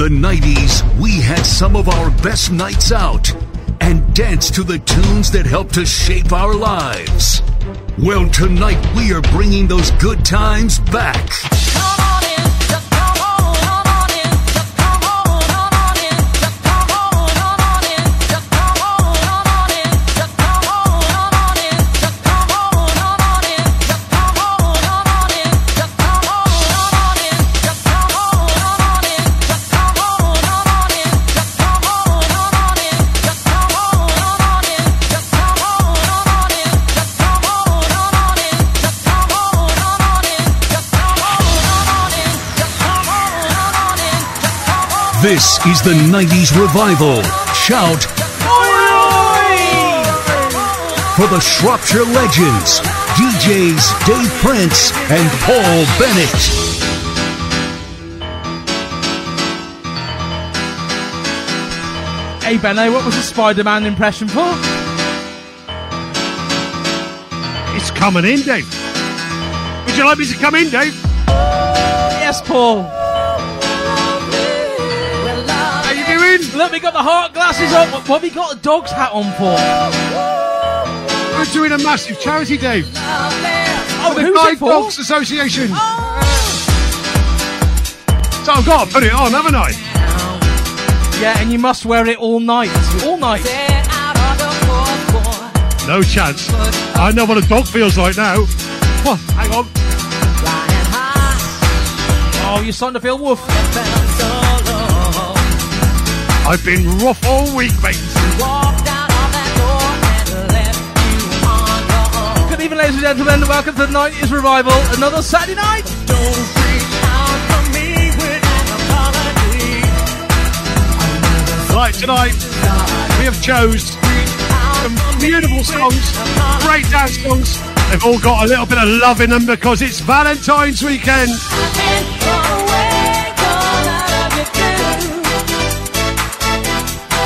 the 90s, we had some of our best nights out and danced to the tunes that helped to shape our lives. Well, tonight we are bringing those good times back. This is the 90s revival. Shout for the Shropshire legends, DJs Dave Prince and Paul Bennett. Hey Benno, what was the Spider-Man impression for? It's coming in, Dave. Would you like me to come in, Dave? Yes, Paul. Look, we got the heart glasses on. What, what have we got the dog's hat on for? We're doing a massive charity, day. Oh, the Guide? Dogs Association. Oh. So I've got to put it on, haven't I? Yeah, and you must wear it all night. All night. No chance. I know what a dog feels like now. What? Hang on. Oh, you're starting to feel woof. I've been rough all week, mate. Good evening, ladies and gentlemen. Welcome to the 90s Revival. Another Saturday night. Right, tonight we have chose some beautiful songs, great dance songs. They've all got a little bit of love in them because it's Valentine's weekend.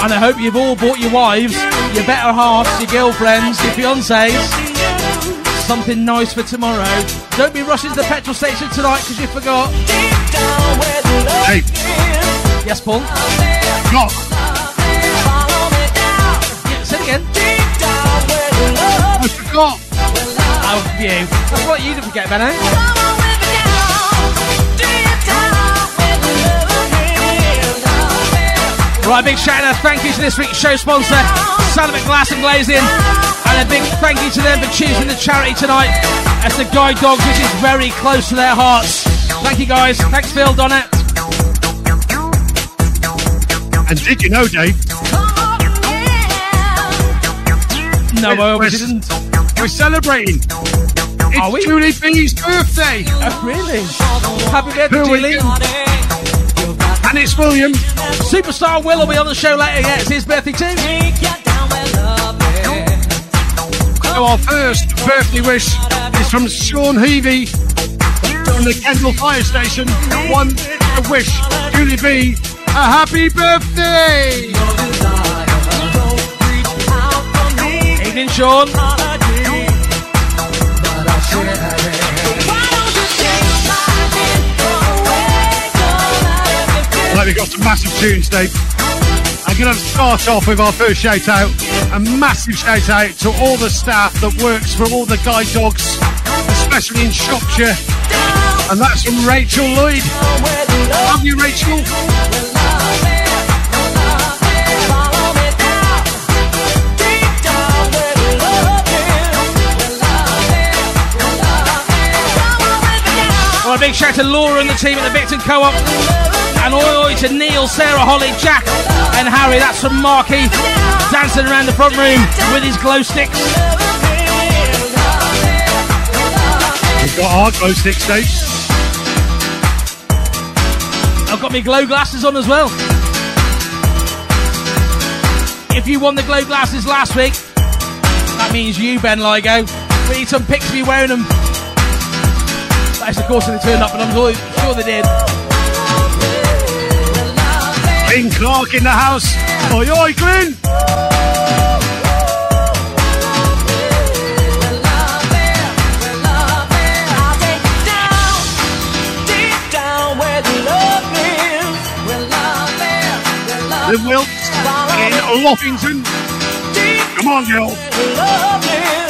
And I hope you've all bought your wives, your better halves, your girlfriends, your fiancés something nice for tomorrow. Don't be rushing to the petrol station tonight because you forgot. Hey, Yes, Paul. got Yeah, say it again. I forgot. Oh, you. That's what you didn't forget, Benno. Eh? Right, big shout out, thank you to this week's show sponsor, Salomon Glass and Glazing, and a big thank you to them for choosing the charity tonight as the Guide Dogs, which is very close to their hearts. Thank you guys. Thanks, Phil, Donna. And did you know, Dave? No, I obviously didn't. we're celebrating. It's Are we? Julie B's birthday, Oh, really? Happy birthday, Julie. And it's William. Superstar Will will be on the show later. Yeah, it's his birthday too. So our first birthday wish is from Sean Heavey from the Kendall Fire Station. One a wish, Julie B. A happy birthday! Evening, Sean. We've got some massive tunes, Dave. I'm going to start off with our first shout out. A massive shout out to all the staff that works for all the guide dogs, especially in Shropshire. And that's from Rachel Lloyd. Love you, Rachel. Well, a big shout to Laura and the team at the Victon Co-op. And oi oi to Neil, Sarah, Holly, Jack and Harry. That's from Marky. Dancing around the front room with his glow sticks. We've got our glow sticks, Dave. I've got my glow glasses on as well. If you won the glow glasses last week, that means you, Ben Ligo. We need some pics of you wearing them. That is, of course, if they turned up, and I'm sure they did. Glyn Clark in the house. Oi, oi, Glyn. The Wilts in Loffington. Come on, girl.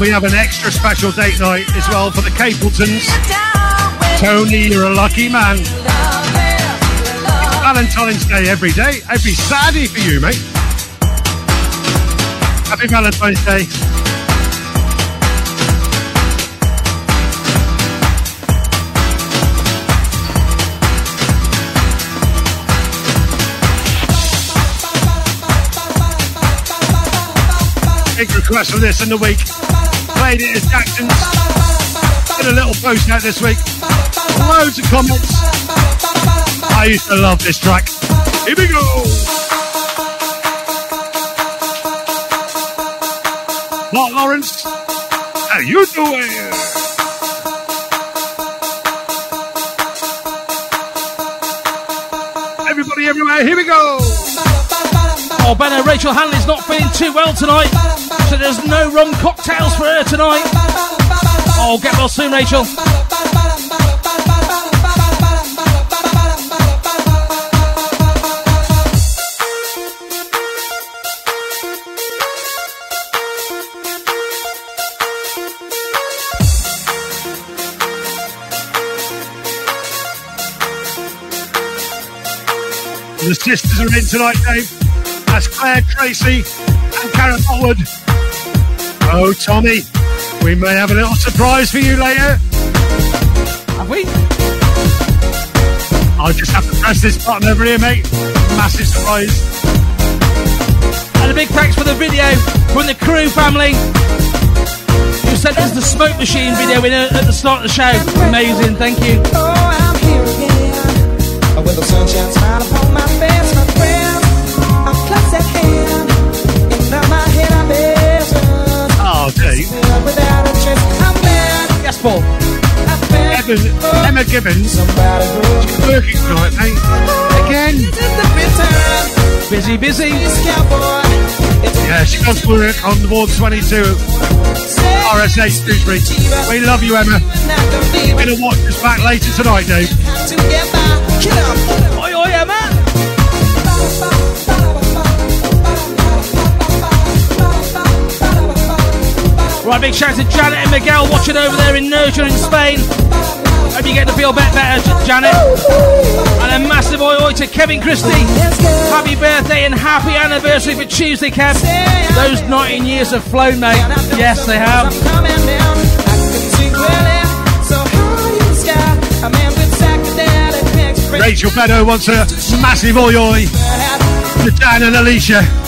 We have an extra special date night as well for the Capletons. Tony, you're a lucky man. Valentine's Day every day, every Saturday for you, mate. Happy Valentine's Day. Big request for this in the week. Played it as. Did a little post out this week. Loads of comments. I used to love this track. Here we go. Mark Lawrence, how you doing? Everybody everywhere, here we go. Oh, Benno, Rachel Hanley's not feeling too well tonight, so there's no rum cocktails for her tonight. Oh, get well soon, Rachel. The sisters are in tonight, Dave. That's Claire Tracy and Karen Howard. Oh, Tommy, we may have a little surprise for you later. Have we? I'll just have to press this button over here, mate. Massive surprise. And a big thanks for the video from the crew family who sent us the smoke machine video in at the start of the show. Amazing, thank you. Oh, Bad. Yes, Paul. Evan, Emma Gibbons, working tonight, mate. Again. This. Busy, busy. This Yeah, she does work on the Ward 22 RSH Shrewsbury. We love you, Emma. We're going to watch us back later tonight, Dave. Right, big shout out to Janet and Miguel watching over there in Nerja in Spain. Hope you get to feel bit better, Janet. And a massive oi oi to Kevin Christie. Happy birthday and happy anniversary for Tuesday, Kev. Those 19 years have flown, mate. Yes, they have. Rachel Beddoe wants a massive oi oi to Dan and Alicia.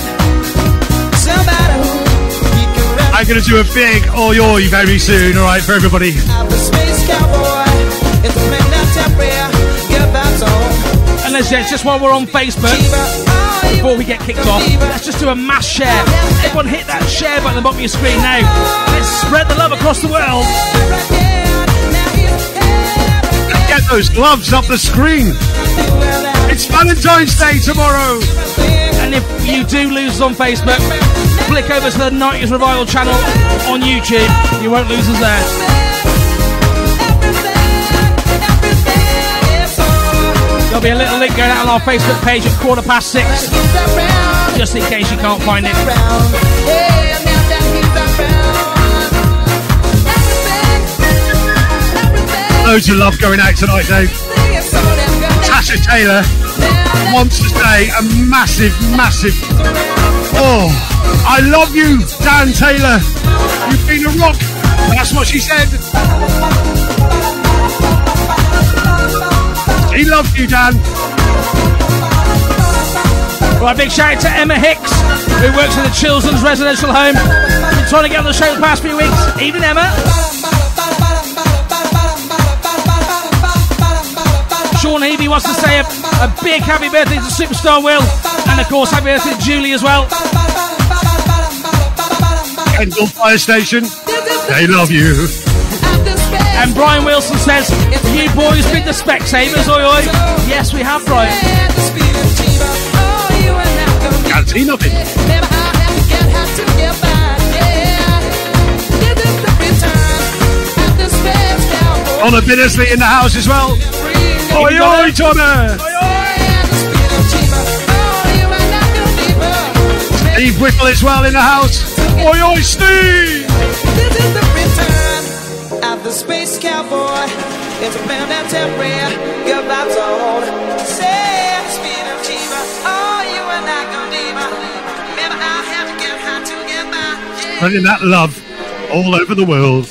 I'm going to do a big oi oi very soon, all right, for everybody. out the space cowboy. It's a man that's temporary. Get that on. And there's, just while we're on Facebook, before we get kicked off, let's just do a mass share. Everyone hit that share button at the bottom of your screen now. Let's spread the love across the world. Get those gloves up the screen. It's Valentine's Day tomorrow. And if you do lose on Facebook, flick over to the 90s Revival channel on YouTube. You won't lose us there. There'll be a little link going out on our Facebook page at quarter past six, just in case you can't find it. Loads of love going out tonight, Dave. Tasha Taylor wants to say a massive, massive. Oh, I love you, Dan Taylor. You've been a rock. That's what she said. He loves you, Dan. Right, big shout out to Emma Hicks, who works in the children's residential home. Been trying to get on the show the past few weeks. Evening, Emma. Sean Heavey wants to say a, a big happy birthday to Superstar Will, and of course, happy birthday to Julie as well. Kendall Fire Station. They love you. And Brian Wilson says, You boys been the Specsavers, oi oi. Yes, we have, Brian. Can't see nothing. Donna Bittersley in the house as well. Oi, oi, Donna! Steve Whittle as well in the house. Oi, oi, Steve! This is the return of the space cowboy. It's a band that's temporary. Good vibes on. Say, speed of Chiba. Oh, you and I go deeper. Remember, I have to get high to get by. Yeah. Spreading that love all over the world.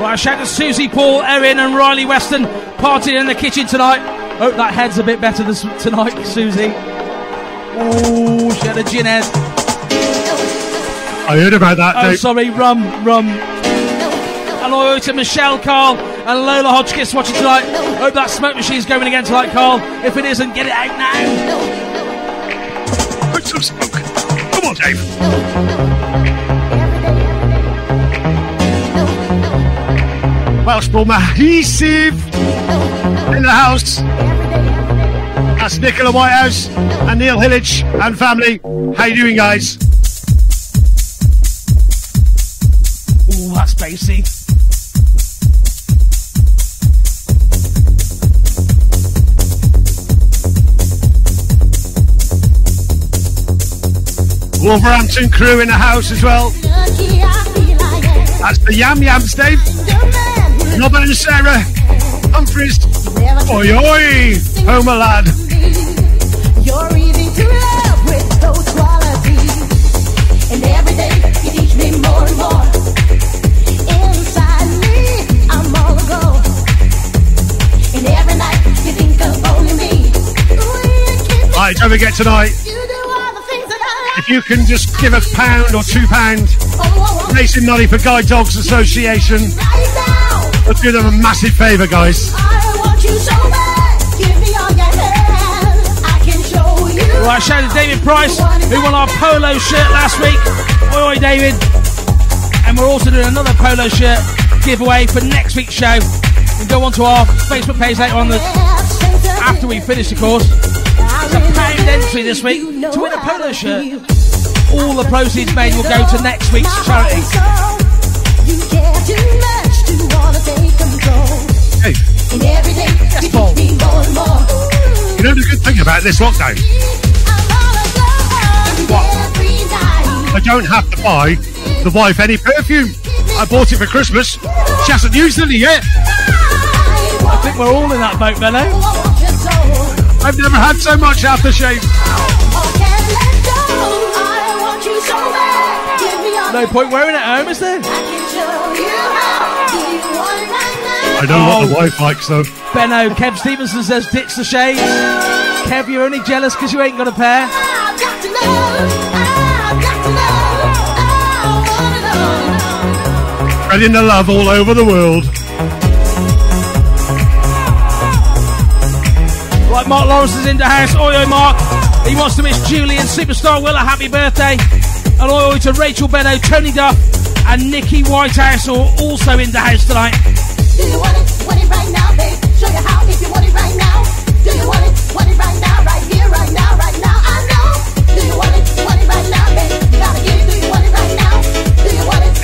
Right, shout to Susie, Paul, Erin, and Riley Weston partying in the kitchen tonight. Hope that head's a bit better this tonight, Susie. Oh, she had a gin head. I heard about that, Oh, Dave. sorry, rum, rum. Hello to Michelle, Carl, and Lola Hodgkiss watching tonight. Hope that smoke machine's going again tonight, Carl. If it isn't, get it out now. Put some smoke. Come on, Dave. Welshpool Mahesive in the house. That's Nicola Whitehouse and Neil Hillage and family. How you doing, guys? Ooh, that's bassy. Wolverhampton crew in the house as well. That's the Yam Yams, Dave. Robert and Sarah Humphries. Oi, oi, Homer lad. You're easy to love with those qualities. And every day you teach me more and more. Inside me, I'm all aglow. And every night you think of only me. Ooh, Right, don't forget tonight, You do all the things that I like. if you can just give a pound or two pound, raising money for Guide Dogs Association, let's do them a massive favour, guys. I want you so bad. Give me all your hand. I can show you. Right, shout to David Price, who won our polo shirt last week. Oi, oi, David. And we're also doing another polo shirt giveaway for next week's show. Can go onto our Facebook page later on the, after we finish, of course. It's a pound entry this week to win a polo shirt. All the proceeds made will go to next week's charity. You care too much to wanna take control. Hey, And every day you Paul. teach me more and more. you know the good thing about this lockdown? I'm all aglow every night. I don't have to buy the wife any perfume. I bought it for Christmas. She hasn't used it yet. I think we're all in that boat, Benno. I want you so. I've never had so much aftershave. Can't let go. I want you so bad. Give me all No point wearing it at home, is there? I know what Oh. the wife likes though. Benno, Kev Stevenson says ditch the shades. Kev, you're only jealous because you ain't got a pair. I've got to know. I've got to know. Know. Spreading the love all over the world. Right, Mark Lawrence is in the house. Oi, oi, Mark. He wants to wish Julie and Superstar Will a happy birthday. And oi, oi to Rachel Benno, Tony Duff, and Nikki Whitehouse, are also in the house tonight.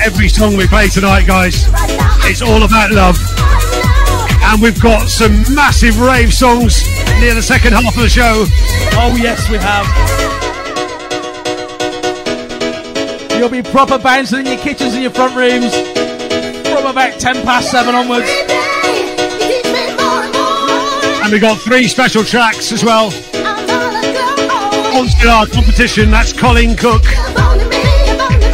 Every song we play tonight, guys, right it's all about love. And we've got some massive rave songs near the second half of the show. Oh, yes, we have. You'll be proper bouncing in your kitchens and your front rooms from about 10 past 7 onwards. We've got three special tracks as well. Sponsored our competition, that's Colin Cook.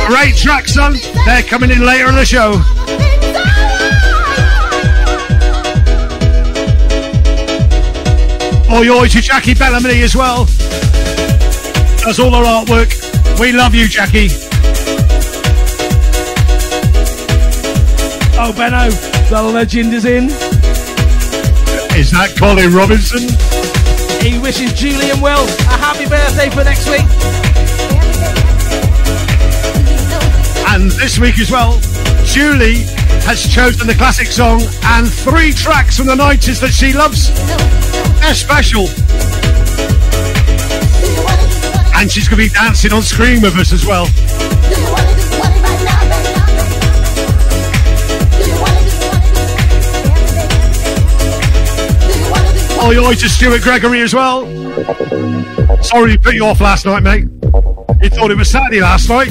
Great track, son. They're coming in later in the show. Oi, oi to Jackie Bellamy as well. Does all our artwork. We love you, Jackie. Oh, Benno, the legend is in. Is that Colin Robinson? He wishes Julie and Will a happy birthday for next week. And this week as well, Julie has chosen the classic song and three tracks from the 90s that she loves. They're special. And she's going to be dancing on screen with us as well. Oh, you're to Stuart Gregory as well. Sorry to put you off last night, mate. You thought it was Saturday last night.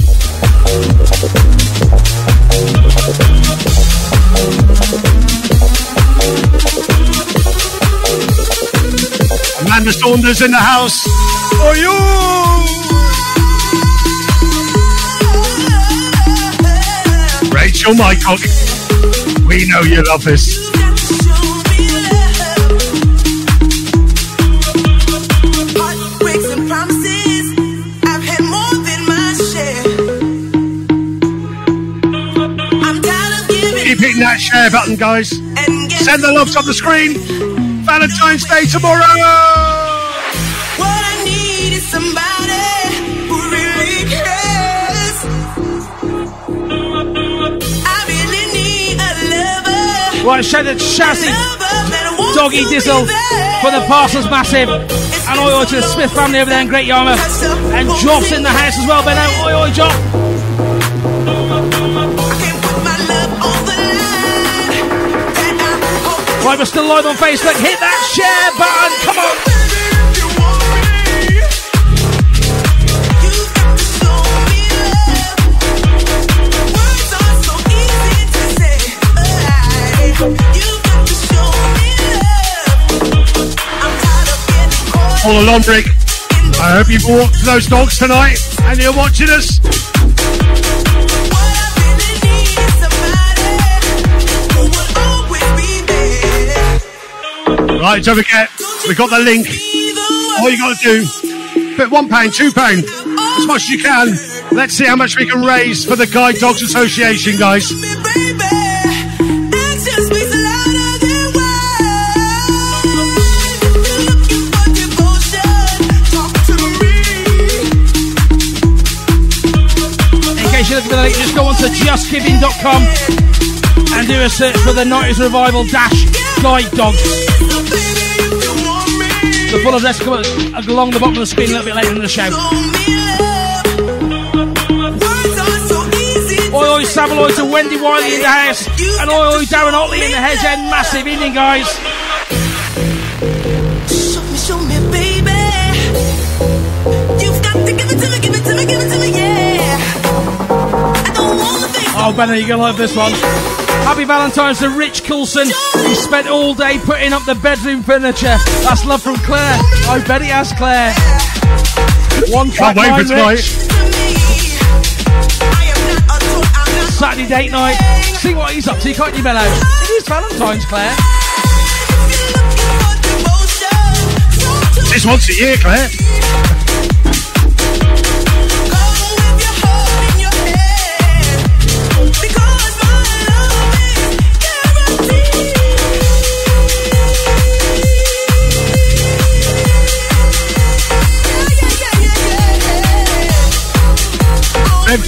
Amanda Saunders in the house. For you! Rachel Mycock. We know you love this. Keep hitting that share button, guys. Send the loves on the screen. Valentine's Day tomorrow. what I need is somebody who really cares. I really need a lover. Right, shout out to Shazzy, lover that Doggy Dizzle for the Parsons Massive. And oi oi to the Smith family over there in Great Yarmouth. And Joff's in the house as well, Benno. Oi oi, Joff. Right, we're still live on Facebook. Hit that share button. Come on. All along, Rick. I hope you've walked those dogs tonight and you're watching us. Right, don't forget, we got the link. All you got to do, put one pound, two pound, as much as you can. Let's see how much we can raise for the Guide Dogs Association, guys. In case you're looking for the link, just go on to justgiving.com and do a search for the 90s Revival Dash Guide Dogs. The full address will come along the bottom of the screen a little bit later in the show. Oi oi Saveloy to Wendy Wiley in the house and oi oi Darren Otley in the hedge end. Massive evening, guys. Show me, show me, baby. You've got to give it to me, give it to me, give it to me, yeah. I don't wanna. Oh, Benno, you're gonna love this one. Happy Valentine's to Rich Coulson, who spent all day putting up the bedroom furniture. That's love from Claire. I bet he has, Claire. One track Can't wait for tonight. Saturday date night. See what he's up to, can't you, Benno? It is Valentine's, Claire. This once a year, Claire.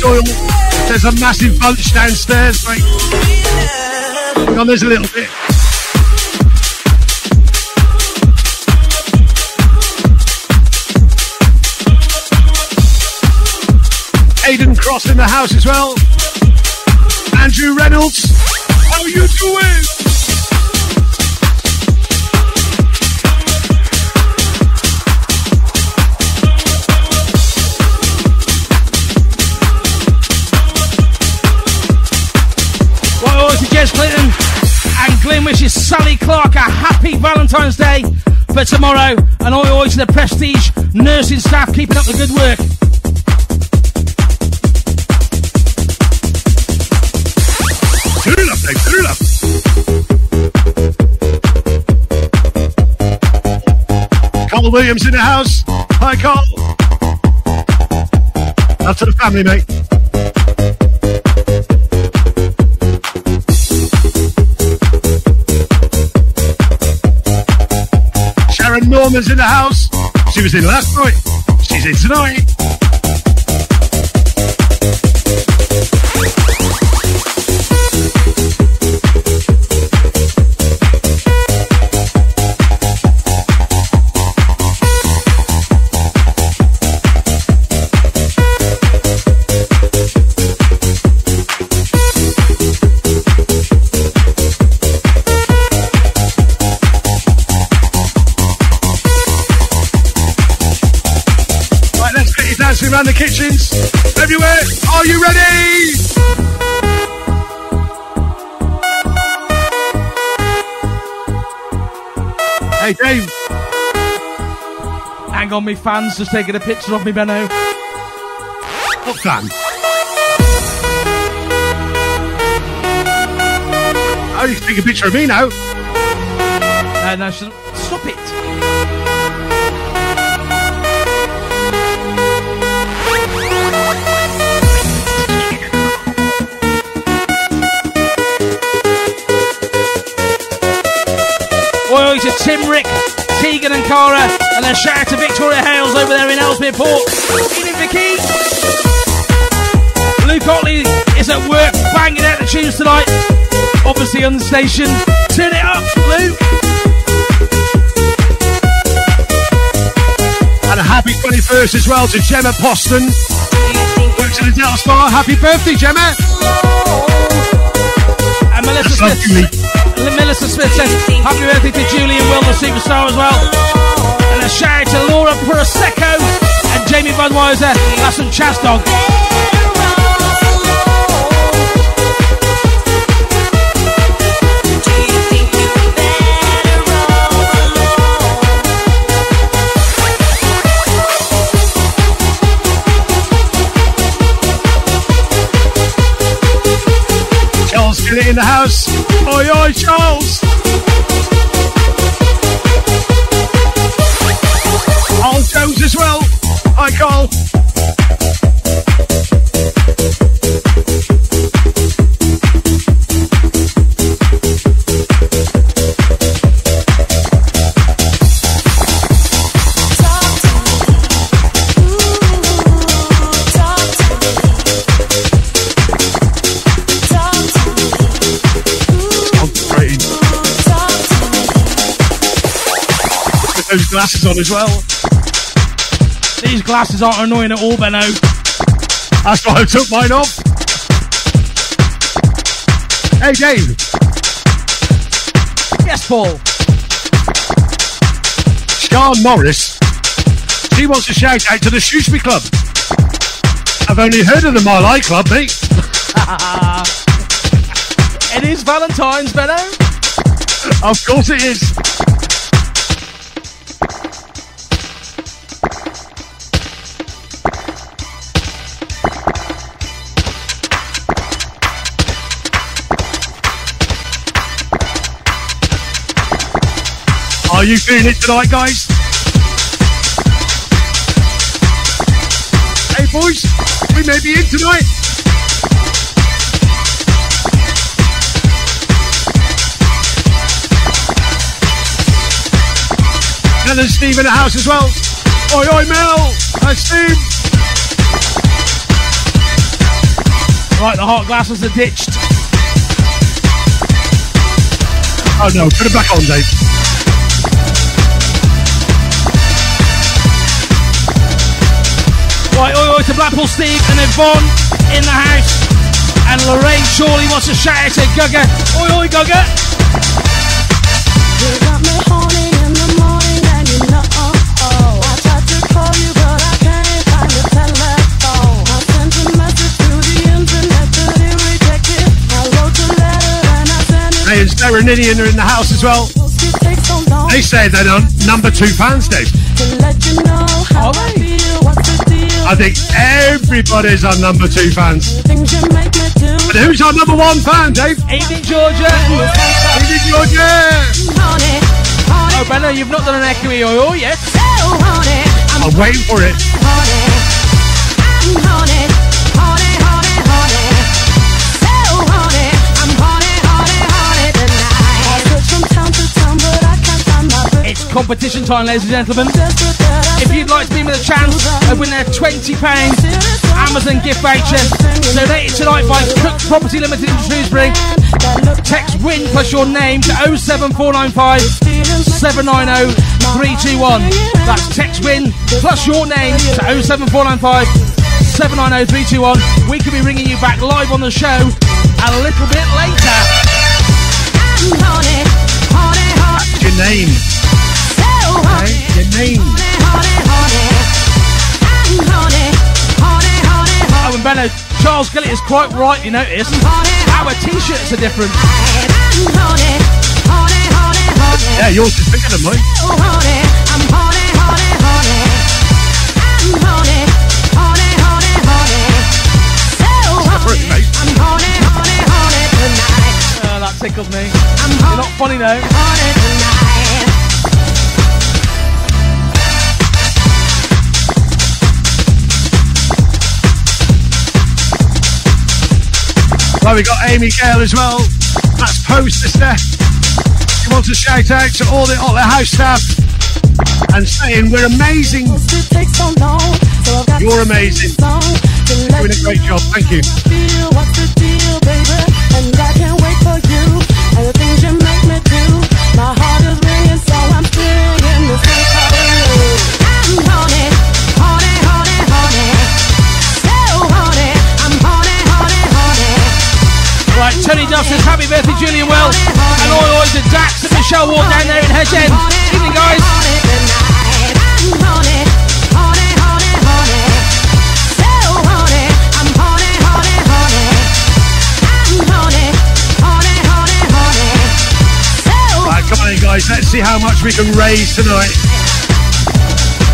Doyle, there's a massive bunch downstairs, mate. Hang on, there's a little bit. Aidan Cross in the house as well. Andrew Reynolds, how you doing? Sally Clark a happy Valentine's Day for tomorrow. And oi to the Prestige nursing staff keeping up the good work. Carl Williams in the house. Hi, Carl. Out to the family, mate. Norman's in the house. She was in last night. She's in tonight. Around the kitchens, everywhere. Are you ready? Hey, Dave. Hang on, me fans just taking a picture of me, Benno. What fan? Oh, you can take a picture of me now. Uh, no, stop it. Tim, Rick, Tegan and Cara, and a shout out to Victoria Hales over there in Ellesmere Port. Evening, Vicky. Luke Otley is at work banging out the tunes tonight. Obviously on the station. Turn it up, Luke. And a happy 21st as well to Gemma Poston. Works at the Delta Spa. Happy birthday, Gemma. And Melissa Smith. Melissa Smith says happy birthday to Julie and Will, the superstar as well. And a shout out to Laura Prosecco and Jamie Budweiser. That's some Chastog. In the house. Oi, oi, Charles. Carl Jones as well. Hi, Carl. Those glasses on as well. These glasses aren't annoying at all, Benno. That's why I took mine off. Hey, Dave. Yes, Paul. Sean Morris. She wants to shout out to the Shrewsbury Club. I've only heard of the High Club, mate. It is Valentine's, Benno. Of course it is. Are you feeling it tonight, guys? Hey, boys, we may be in tonight. And there's Steve in the house as well. Oi, oi, Mel. Hi, Steve. Right, the hot glasses are ditched. Oh no, put it back on, Dave. Right, oi, oi to Blackpool Steve and Yvonne in the house. And Lorraine Shawley wants to shout out to Gugger. Oi, oi, Gugger. You got me horny in the morning and you know oh, I tried to call you but I can't find the telephone. I sent a message through the internet but it rejected. I wrote a letter and I sent it. Hey, and Sarah and Ninian are in the house as well. It takes so long They say they're on number two fans, Dave. to let you know how Are I I think everybody's our number two fans. Things you make me do. But who's our number one fan, Dave? Evening, Georgia. Is Georgia? Honey, honey, Oh, Benno, you've not done an echoey oi, oi yet. I'm I'm waiting for it. Competition time, ladies and gentlemen. If you'd like to be with a chance of winning a £20 Amazon gift voucher, donated tonight by Cook Property Limited in Shrewsbury. Text WIN plus your name to 07495 790 321. That's text WIN plus your name to 07495 790 321. We could be ringing you back live on the show a little bit later. your name? Name. I'm honey, Benno, Charles Gillett is quite right, you notice. Our t-shirts are different. Yeah, yours is bigger than mine. Uh, that tickled me. You're not funny though. Well, we got Amy Gale as well. That's post sister. She wants to shout out to all the, all the house staff and saying we're amazing. You're amazing. You're Doing a great job. Thank you. Right, says happy birthday, Julian Wells, and oi oi to Dax and Michelle Ward down there in Hedge End. Evening, guys. Right, come on in, guys. Let's see how much we can raise tonight.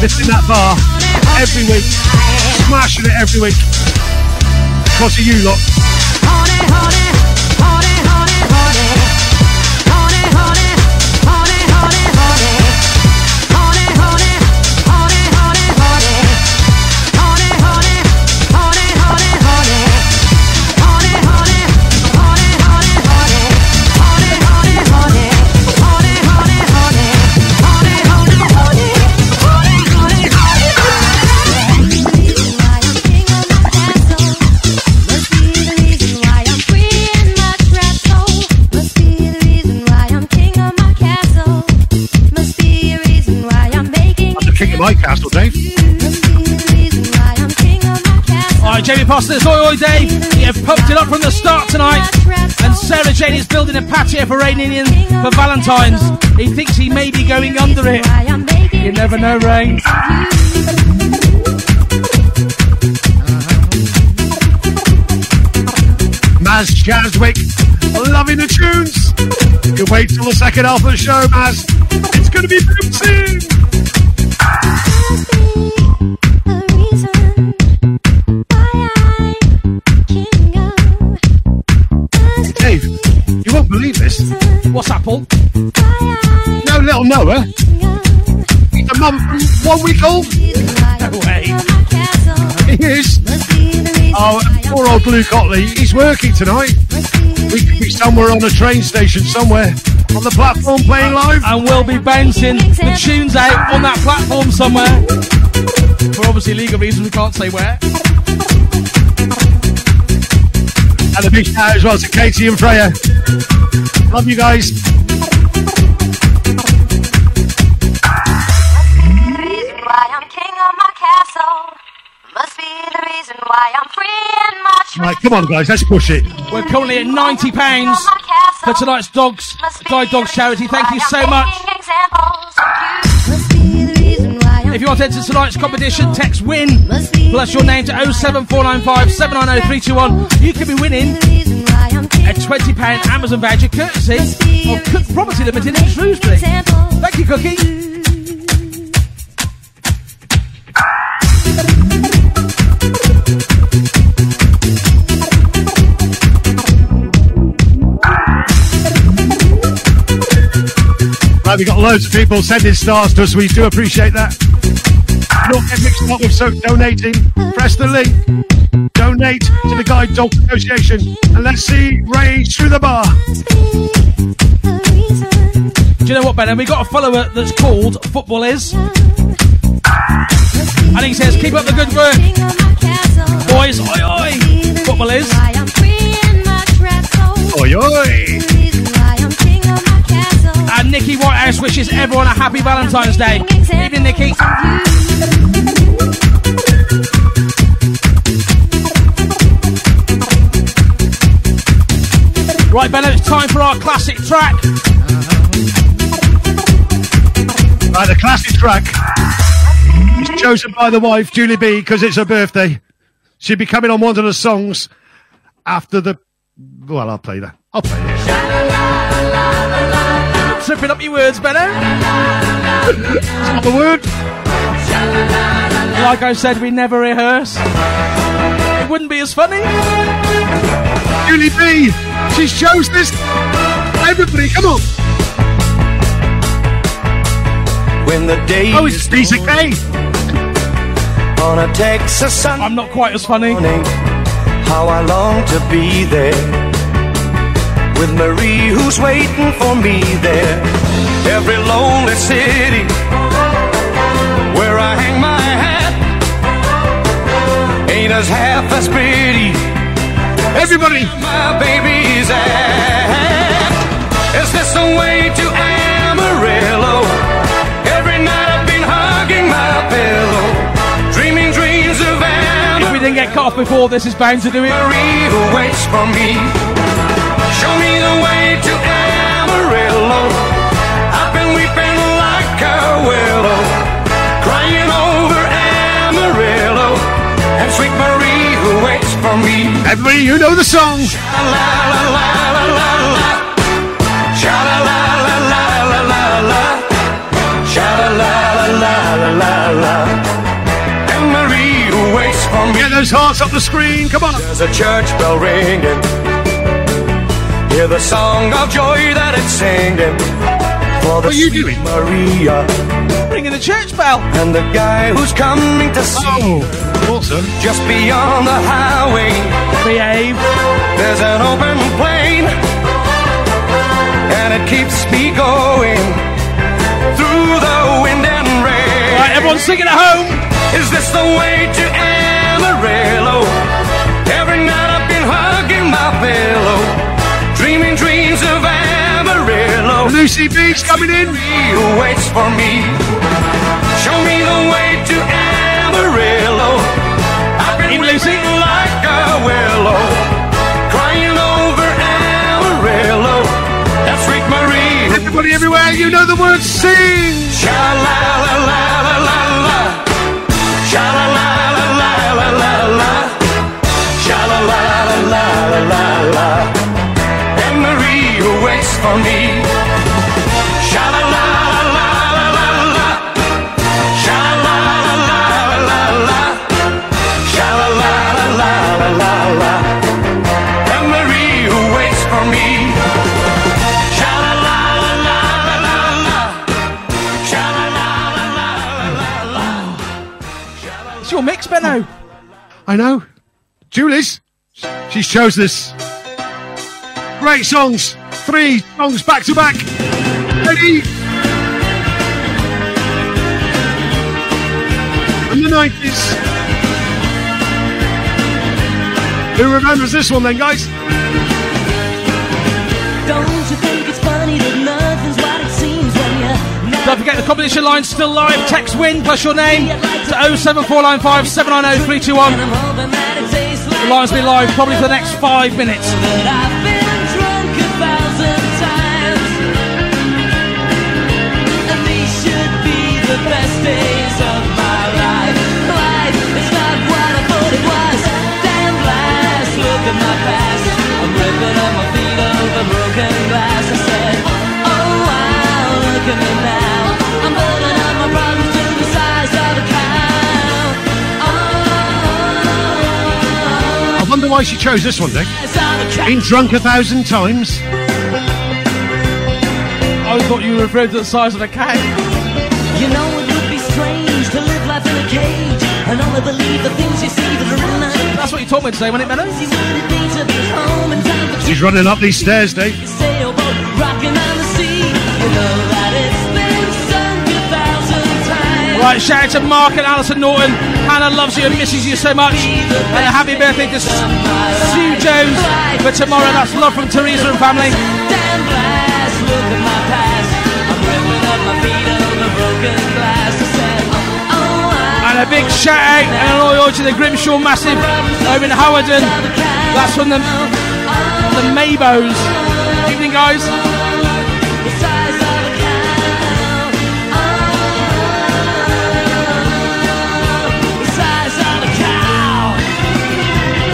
Lifting that bar every week, smashing it every week. Because of you lot. My castle, Dave. Alright, Jamie Posters, oi oi Dave. You have pumped it up from the start tonight. And Sarah Jane is building a patio for Rain Indian for Valentine's. He thinks he may be going under it. You never know, Rain. Uh-huh. Maz Chaswick, loving the tunes. You wait till the second half of the show, Maz. It's going to be booming. Dave, you won't believe this. What's that, Paul? No, little Noah. He's a mum from one week old. No way. He is. Oh, poor old Luke Otley. He's working tonight. We could be somewhere on a train station somewhere on the platform playing uh, live. And we'll be bouncing the tunes out on that platform somewhere. For obviously legal reasons, we can't say where. And a big shout out as well to Katie and Freya. Love you guys. Right, come on, guys, let's push it. We're currently at ninety pounds for tonight's dogs guide dogs charity. Thank you so much. If you want to enter tonight's competition, text WIN plus your name to 07495 790 321. You could be winning a £20 Amazon voucher courtesy of Cook Property Limited in Shrewsbury. Thank you, Cookie. Right, we've got loads of people sending stars to us. We do appreciate that. Don't get mixed up with so donating. Press the link. Donate to the Guide Dog Association. And let's see Rage through the bar. Do you know what, Ben? We got a follower that's called Football Is. And he says, keep up the good work. Boys, oi oi. Football Is. Oi, oi. And Nikki Whitehouse wishes everyone a happy Valentine's Day. Evening, Nikki. Right, Ben, it's time for our classic track. Right, the classic track is chosen by the wife, Julie B, because it's her birthday. She'll be coming on one of the songs after the. Well, I'll play that. I'll play it. Tripping up your words, Benno. Not the word. Like I said, we never rehearse. It wouldn't be as funny. Julie B. She chose this. Everybody, come on. When the day Oh, it's Lisa Kay. on a Texas Sunday I'm not quite as funny. morning, how I long to be there with Marie, who's waiting for me there. Every lonely city where I hang my hat ain't as half as pretty Everybody. my baby's at. Is this the way to Amarillo? Every night I've been hugging my pillow, dreaming dreams of Amarillo. If we didn't get caught before, this is bound to do it. who waits for me. Me the way to Amarillo. I've been weeping like a willow, crying over Amarillo, and sweet Marie who waits for me. Everybody, you know the song. La la la la la la. Sha la la la la la la la. La la la la la la. And Marie who waits for me. Get those hearts up the screen. Come on. There's a church bell ringing. Hear the song of joy that it's singing. For the What are you sweet doing? Maria Ringing the church bell. and the guy who's coming to see Oh, awesome. just beyond the highway. Behave. There's an open plain, and it keeps me going through the wind and rain. Right, everyone singing at home. Is this the way to Amarillo? Amarillo. Lucy B's coming in. Who waits for me? Show me the way to Amarillo. I've been Lucy? like a willow, crying over Amarillo. That's Marie. Everybody everywhere, you know the words. Sing. Sha la la la la la la. Sha la la la la la la la. Sha la la la la la la la. And Marie who waits for me. It's your mix, Benno. I know. Julie's. She's chosen this. Great songs. Three songs back to back. Ready? From the 90s. Who remembers this one then, guys? Don't you think Don't forget the competition line's still live. Text win plus your name to 07495 790 321. and I'm hoping that it tastes like The line's been live probably for the next five minutes. I've wonder why she chose this one, Dick. size of a cow. Been drunk a thousand times. I thought you were referring to the size of a cat. You know it would be strange to live life in a cage and only believe the things you see that are in the That's what you told me today, wasn't it, Benno? Easy would it be to be home in time for She's running up these stairs, Dave. a sailboat rocking on the sea? You know that it's been Right, shout out to Mark and Alison Norton. Hannah loves you and misses you so much. And a happy birthday to Sue Jones for tomorrow. That's love from Teresa and family. And a big shout out and an oil to the Grimshaw Massive over in Hawarden. That's from the, the Maybos. Evening, guys.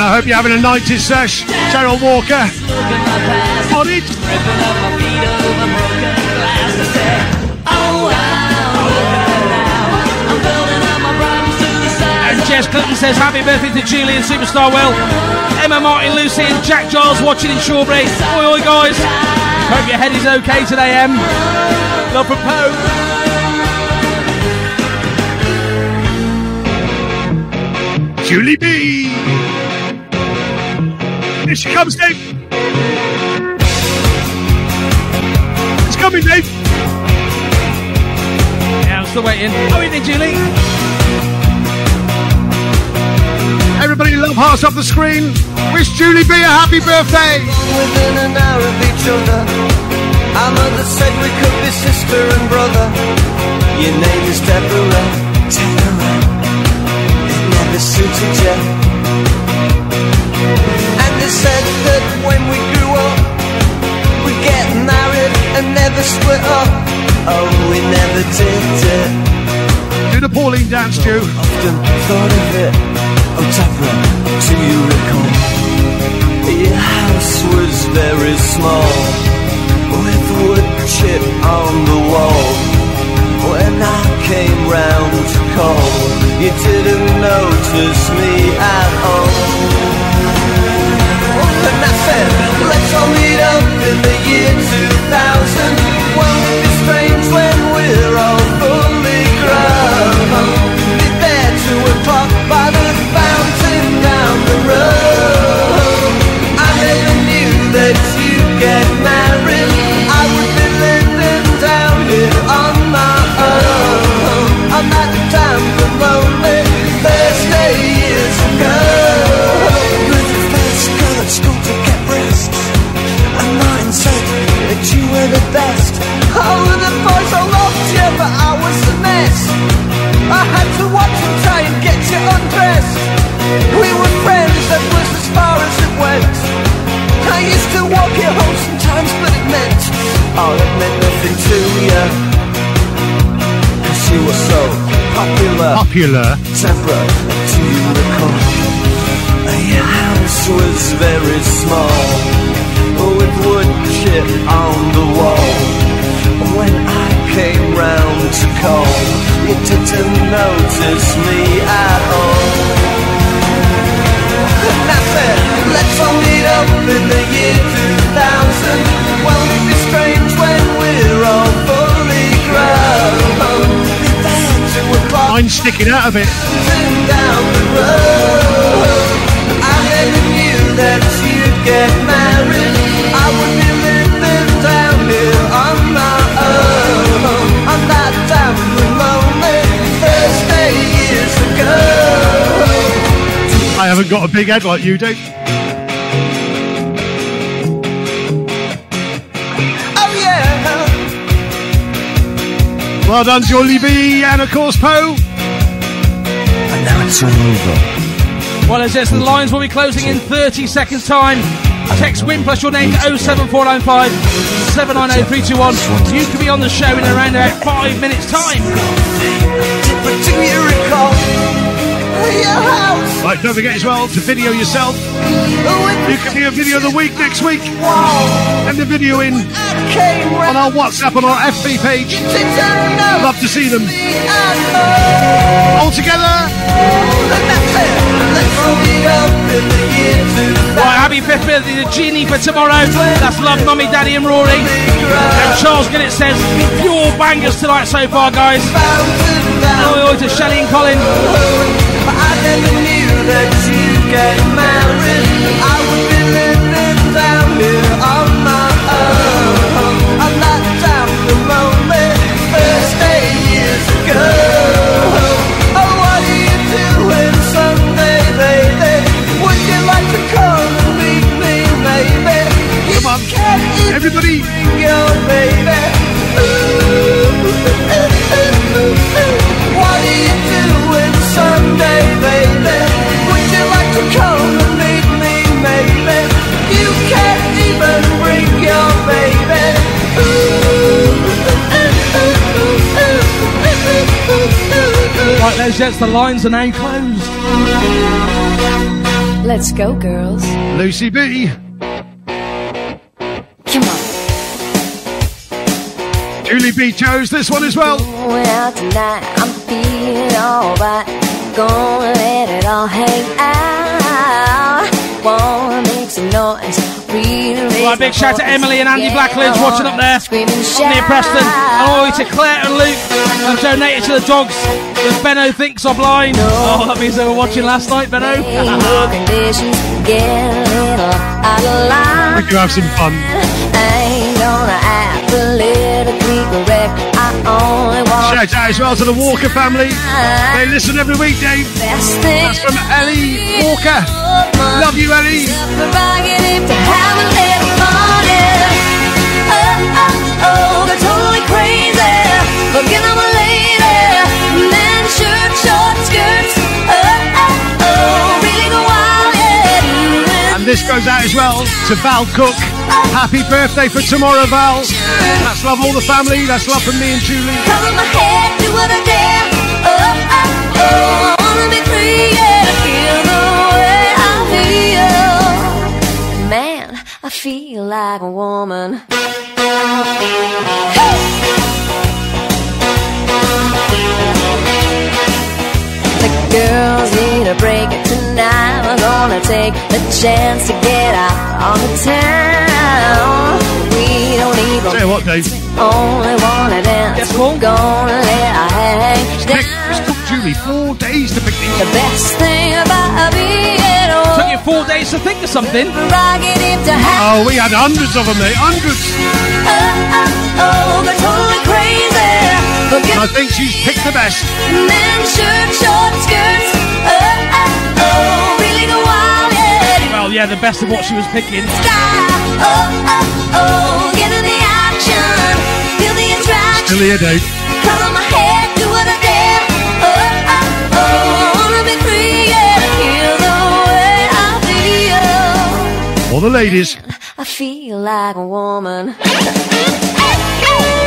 And I hope you're having a 90s sesh. Cheryl Walker. On it. And Jess Clinton says happy birthday to Julie and Superstar Will. Emma Martin Lucy and Jack Giles watching in Shawbury. Oi, oi, guys. Hope your head is okay today, Em. Love from Poe. Julie B. Here she comes, Dave. It's coming, Dave. Yeah, I'm still waiting. Oh, in there, Julie. Everybody, love hearts off the screen. Wish Julie B a happy birthday. within an hour of each other. Our mother said we could be sister and brother. Your name is Deborah. Deborah. It never suited you. Said that when we grew up, we'd get married and never split up. Oh, we never did it. Do the Pauline dance, Stu. Often thought of it. Oh, Deborah, do you recall? Your house was very small, with wood chip on the wall. When I came round to call, you didn't notice me at all. Let's all meet up in the year 2000. Won't it be strange when we're all fully grown? Popular. Deborah, do you recall? Your house was very small, with wood chip on the wall. When I came round to call, you didn't notice me at all. And I said, let's all meet up in the year 2000. Won't it be strange when we're damn lonely Thursday years ago. I haven't got a big head like you do. Oh yeah. Well done, Julie B. And of course, Poe. And it's all over. Well, as says, the lines will be closing in 30 seconds' time. Text WIN plus your name to 07495 790321. You can be on the show in around about five minutes' time. But do you recall your house? Right, don't forget as well to video yourself. You can be a video of the week next week. And the video in on our WhatsApp on our FB page. Love to see them. me at all. All together. And that's it. Let's all meet up in the year 2000. Right, happy fifth birthday to Jeannie for tomorrow. That's love, mummy, daddy, and Rory. And Charles Ginnett says, pure bangers tonight so far, guys. Oh, Oi to Shelley and Colin. I never knew that you'd get married. I would be everybody. your baby. Ooh, ooh, ooh, ooh, ooh. What are you doing Sunday, baby? Would you like to come and meet me, maybe? You can't even bring your baby. Ooh, ooh, ooh, ooh, ooh, ooh, ooh. Right, there's Jets. The lines are now closed. Let's go, girls. Lucy B. Julie B chose this one as well. Going out tonight, I'm feeling alright. Gonna let it all hang out. Wanna make some noise. Really Right, big shout to Emily and Andy Blackledge watching up there. I'm near Preston. And all to Claire and Luke I've donated to the dogs that Benno thinks are blind. Oh, that means they were watching last night, Benno. conditions get a little out of line. We do have some fun. I only want Shout out as well to the Walker family. They listen every week, thing. That's from Ellie Walker. Love you, Ellie. prerogative to have a little fun. Uh, uh, oh, They're totally crazy. Forget I'm a lady. Men, shirt, short skirts. Oh, oh, oh, really this goes out as well to Val Cook. Happy birthday for tomorrow, Val. That's love all the family. That's love from me and Julie. I. Feel. Man, I feel like a woman. The girls need a break tonight. We're gonna take the chance to get out on the town. We don't even Tell you what, Dave. only wanna dance. Yes, Paul? Gonna let our hang down. it took Julie four days to pick these. The best thing about being Took you four days to think of something. Oh, we had hundreds of them, mate. Hundreds. Uh, uh, oh, oh, oh, I think she's picked the best. men, shirt, short skirts. Oh, oh, oh, really go wild, yeah. Well, yeah, the best of what she was picking. Sky. Oh, oh, oh, get in the action. Feel the attraction. Still here, Dave. Cover my head, do what I dare. Oh, oh, oh, wanna be free, yeah. Feel the way I feel. All the ladies. I feel like a woman.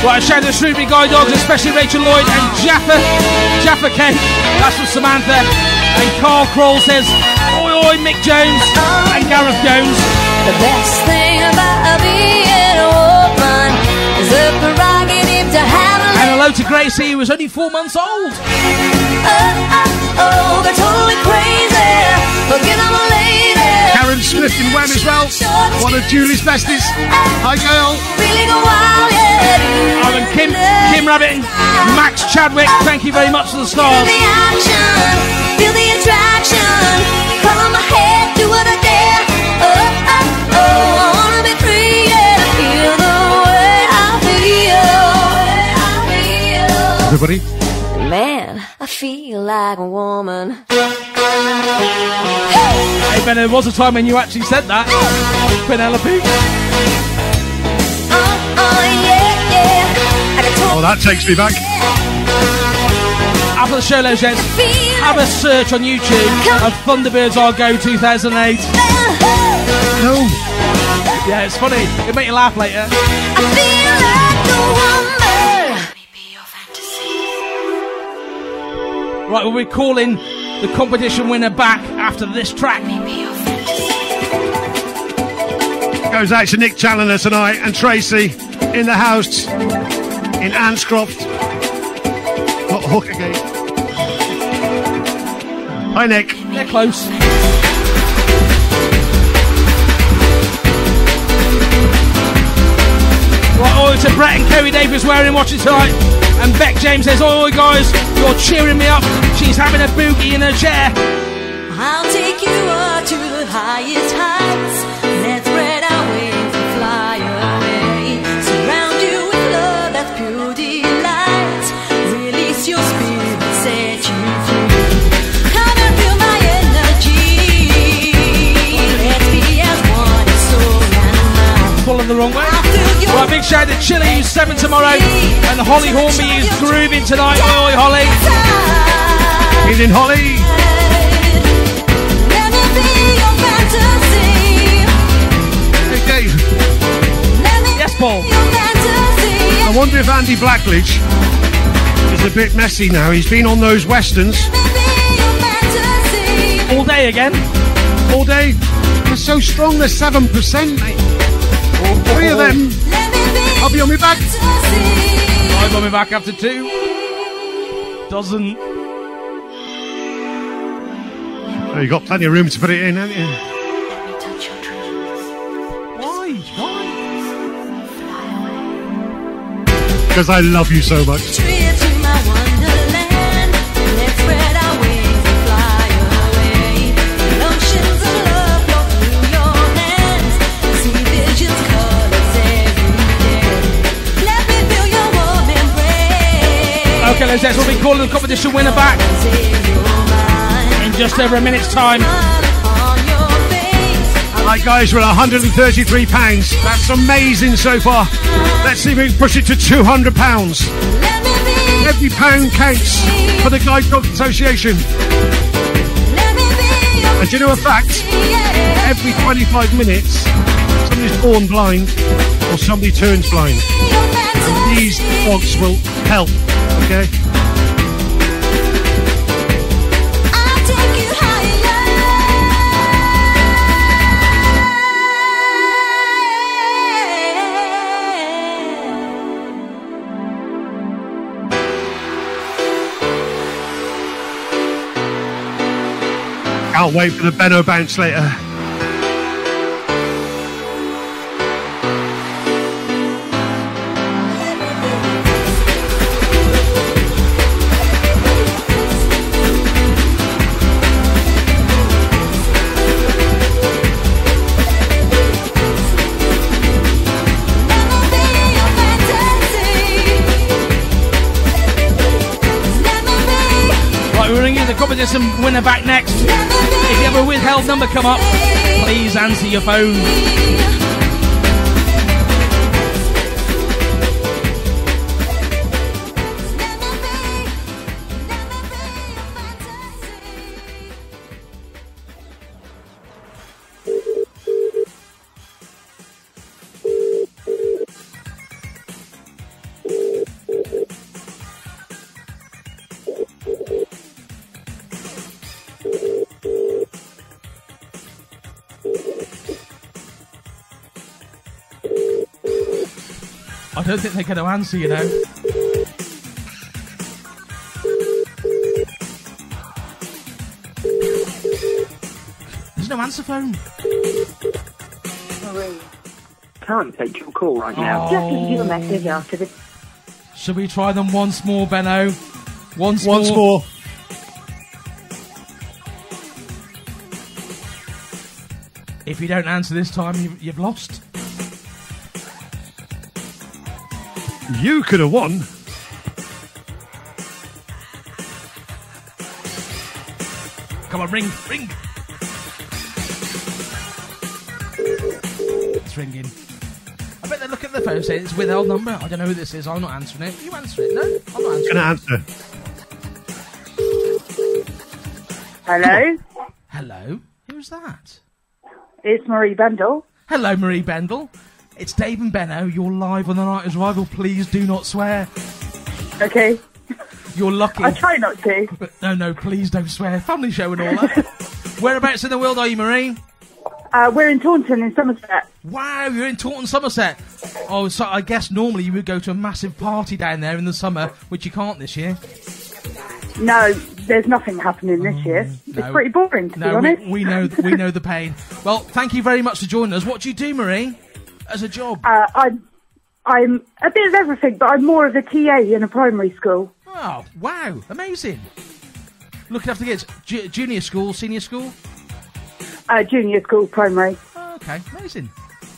A shout out to Shrewsbury Guide Dogs, especially Rachel Lloyd and Jaffa, Jaffa K. That's from Samantha. And Carl Kroll says, Oi, oi, Mick Jones and Gareth Jones. The best thing about being a woman is the prerogative to have a And hello to Gracie, who was only four months old. Oh, oh, oh, they're totally crazy. Forget I'm a lady. Karen Smith and Wem as well. One of Julie's besties. Hi, girl. Really go wild, yeah. And Kim, Kim Rabbit Max Chadwick, thank you very much for the Feel stars. the action, feel the attraction. My head, do what I dare. Oh, oh, oh, I wanna be free, yeah. Feel the way I feel. Everybody. Man, I feel like a woman. Hey, Ben, there was a time when you actually said that. Penelope. Oh, oh, yeah, yeah. Oh, that takes me back. After the show, ladies and have a search on YouTube of Thunderbirds Are Go 2008. No. Yeah, it's funny. It'll make you laugh later. Right, we'll be calling the competition winner back after this track. Goes out to Nick Challoner tonight and Tracy in the house in Annscroft. Got hook again. Hi, Nick. They're close. Right, oi to Brett and Kerry Davis wearing watching tonight. And Beck James says, Oi, guys, you're cheering me up. She's having a boogie in her chair. I'll take you up to the highest heights. Big shout out to Chili, who's seven tomorrow. And Holly Hornby, is grooving tonight. Oi, Holly. Evening, Holly. Let me be your fantasy. Hey, Dave. Let me Yes, Paul. be your fantasy. I wonder if Andy Blackledge is a bit messy now. He's been on those westerns All day again. all day. They're so strong. They're seven percent, mate. Three of them. I'll be on my back. I'm on my back after two. Doesn't. Oh, you got plenty of room to put it in, haven't you? Why? Why? Because I love you so much. Okay, let's we'll be calling the competition winner back in just over a minute's time. Right, guys, we're at 133 pounds. That's amazing so far. Let's see if we can push it to 200 pounds. Every pound counts for the Guide Dog Association. And you know a fact? Every 25 minutes, somebody's born blind or somebody turns blind. And these dogs will help, okay? Can't wait for the Benno bounce later. Winner back next. If you have a withheld number come up, please answer your phone. Don't think they're going to answer, you know. There's no answer phone. Can't take your call right now. Oh. Just leave your message after the. Shall we try them once more, Benno? Once, Once more. more. If you don't answer this time, you've, you've lost. You could have won. Come on, ring, ring. It's ringing. I bet they look at the phone saying it's withheld number. I don't know who this is. I'm not answering it. You answer it. No, I'm not answering Gonna it. answer. Hello, Hello? Who's that? it's Marie Bendel. Hello, Marie Bendel. It's Dave and Benno. You're live on the Nineties Revival. Please do not swear. Okay. You're lucky. I try not to. But no, no, please don't swear. Family show and all that. Whereabouts in the world are you, Marie? Uh, we're in Taunton in Somerset. Wow, you're in Taunton, Somerset. Oh, so I guess normally you would go to a massive party down there in the summer, which you can't this year. No, there's nothing happening this year. It's pretty boring, to be No, honest. we, we know we know the pain. Well, thank you very much for joining us. What do you do, Marie, as a job? Uh, I'm, I'm a bit of everything, but I'm more of a TA in a primary school. Oh, wow, amazing. Looking after kids. Ju- junior school, senior school? Uh, junior school, primary. Okay, amazing.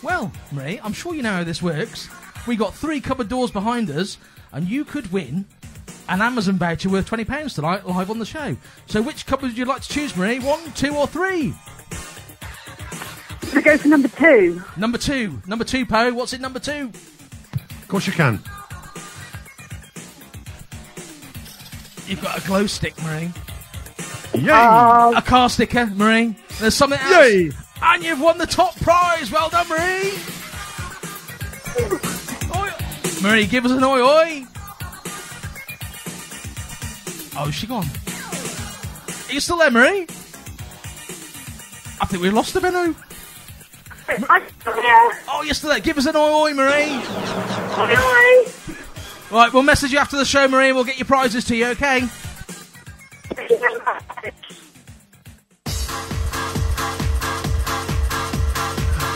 Well, Marie, I'm sure you know how this works. We got three cupboard doors behind us, and you could win an Amazon voucher worth twenty pounds tonight, live on the show. So, which cupboard would you like to choose, Marie? One, two, or three? Should I go for number two? Number two, number two, Poe. What's it? Number two? Of course you can. You've got a glow stick, Marie. Yay! Ah. a car sticker, Marie. There's something else. Yay! And you've won the top prize. Well done, Marie. Marie, give us an oi oi. Oh, is she gone? Are you still there, Marie? I think we lost her, Benno. Oh, you're still there. Give us an oi oi, Marie. Oi oi. Right, we'll message you after the show, Marie, and we'll get your prizes to you, okay?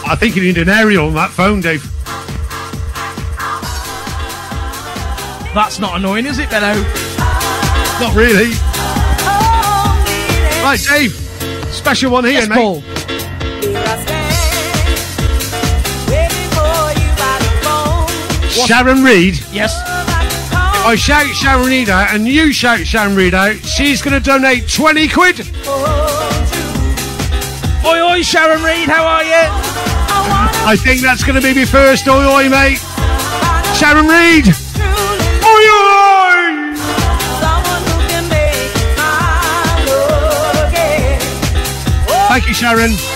I think you need an aerial on that phone, Dave. That's not annoying, is it, Benno? Not really. Right, Dave. Special one here, Yes, mate. Paul. Sharon Reed. Yes. I shout Sharon Reed out and you shout Sharon Reed out, she's going to donate 20 quid. Oi oi, Sharon Reed, how are you? I think that's going to be my first oi oi, mate. Sharon Reed. Oi oi! Thank you, Sharon.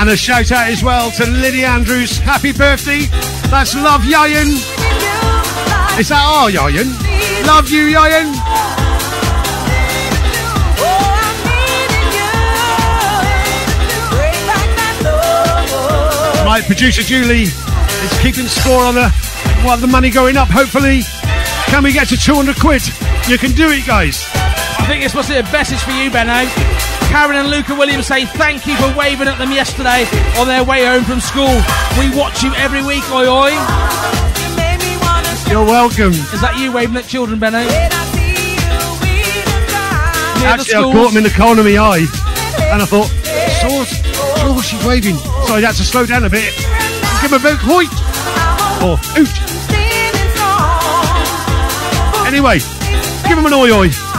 And a shout out as well to Lily Andrews. Happy birthday. That's Love Yayan. Is that our Yayan? Love you, Yayan. Right, producer Julie is keeping score on the, well, the money going up, hopefully. Can we get to 200 quid? You can do it, guys. I think this must be a message for you, Benno. Karen and Luca Williams say thank you for waving at them yesterday on their way home from school. We watch you every week, oi oi. You're welcome. Is that you waving at children, Benno? Actually, I caught him in the corner of my eye, and I thought, Sauce, oh, she's waving. So I had to slow down a bit. Give him a big hoit. Or hoot. Anyway, give him an oi. Oi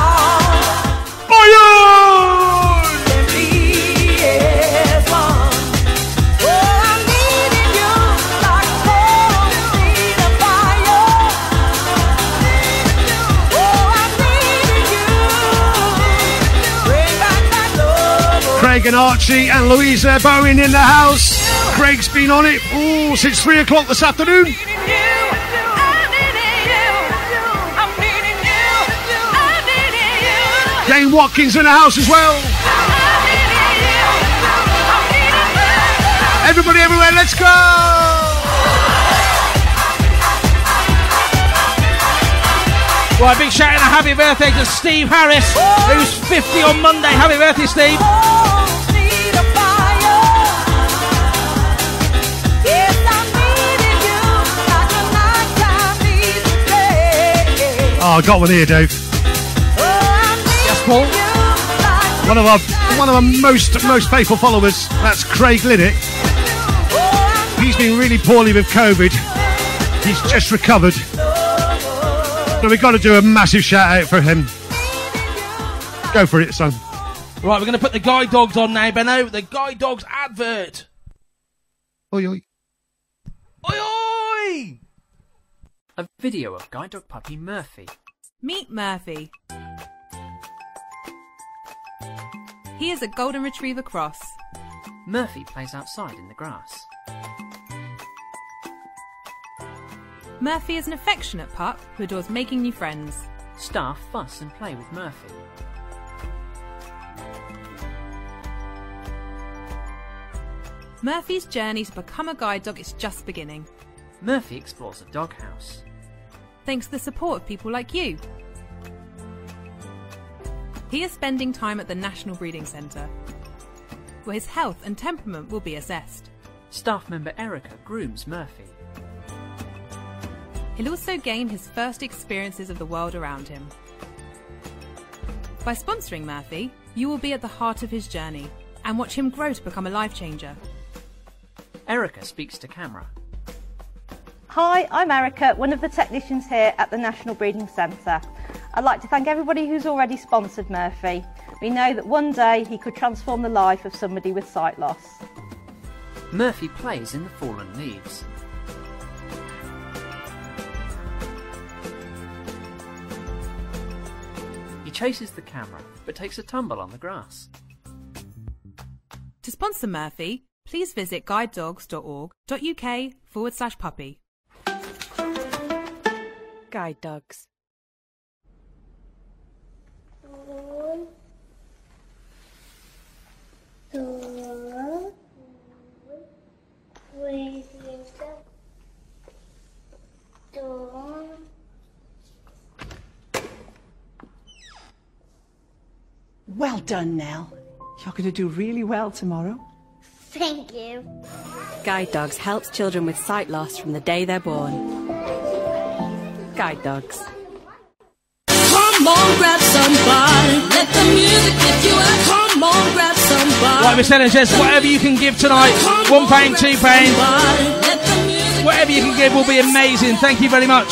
Craig and Archie and Louisa Bowen in the house. Craig's been on it ooh, since three o'clock this afternoon. Jane Watkins in the house as well. Everybody everywhere, let's go! Right, big shout out and a happy birthday to Steve Harris, who's 50 on Monday. Happy birthday, Steve. Oh, I got one here, Dave. Yes, Paul. One of our one of our most most faithful followers. That's Craig Linnet. He's been really poorly with COVID. He's just recovered. So we've got to do a massive shout out for him. Go for it, son. Right, we're going to put the guide dogs on now, Benno. The guide dogs advert. Oi, oi. Oi, oi! A video of guide dog puppy Murphy. Meet Murphy. He is a golden retriever cross. Murphy plays outside in the grass. Murphy is an affectionate pup who adores making new friends. Staff fuss and play with Murphy. Murphy's journey to become a guide dog is just beginning, Murphy explores a doghouse. Thanks to the support of people like you. He is spending time at the National Breeding Centre, where his health and temperament will be assessed. Staff member Erica grooms Murphy. He'll also gain his first experiences of the world around him. By sponsoring Murphy, you will be at the heart of his journey and watch him grow to become a life changer. Erica speaks to camera. Hi, I'm Erica, one of the technicians here at the National Breeding Centre. I'd like to thank everybody who's already sponsored Murphy. We know that one day he could transform the life of somebody with sight loss. Murphy plays in the fallen leaves. He He chases the camera, but takes a tumble on the grass. To sponsor Murphy, please visit guidedogs.org.uk forward slash puppy. Guide dogs. One, two, three, two. Well done, Nell. You're going to do really well tomorrow. Thank you. Guide Dogs helps children with sight loss from the day they're born. Guide Dogs. Come on, grab somebody. Let the music lift you up. Come on, grab somebody. Right, Miss Ellen says, whatever you can give tonight, one pound, two pound, whatever you can give will be amazing. Thank you very much.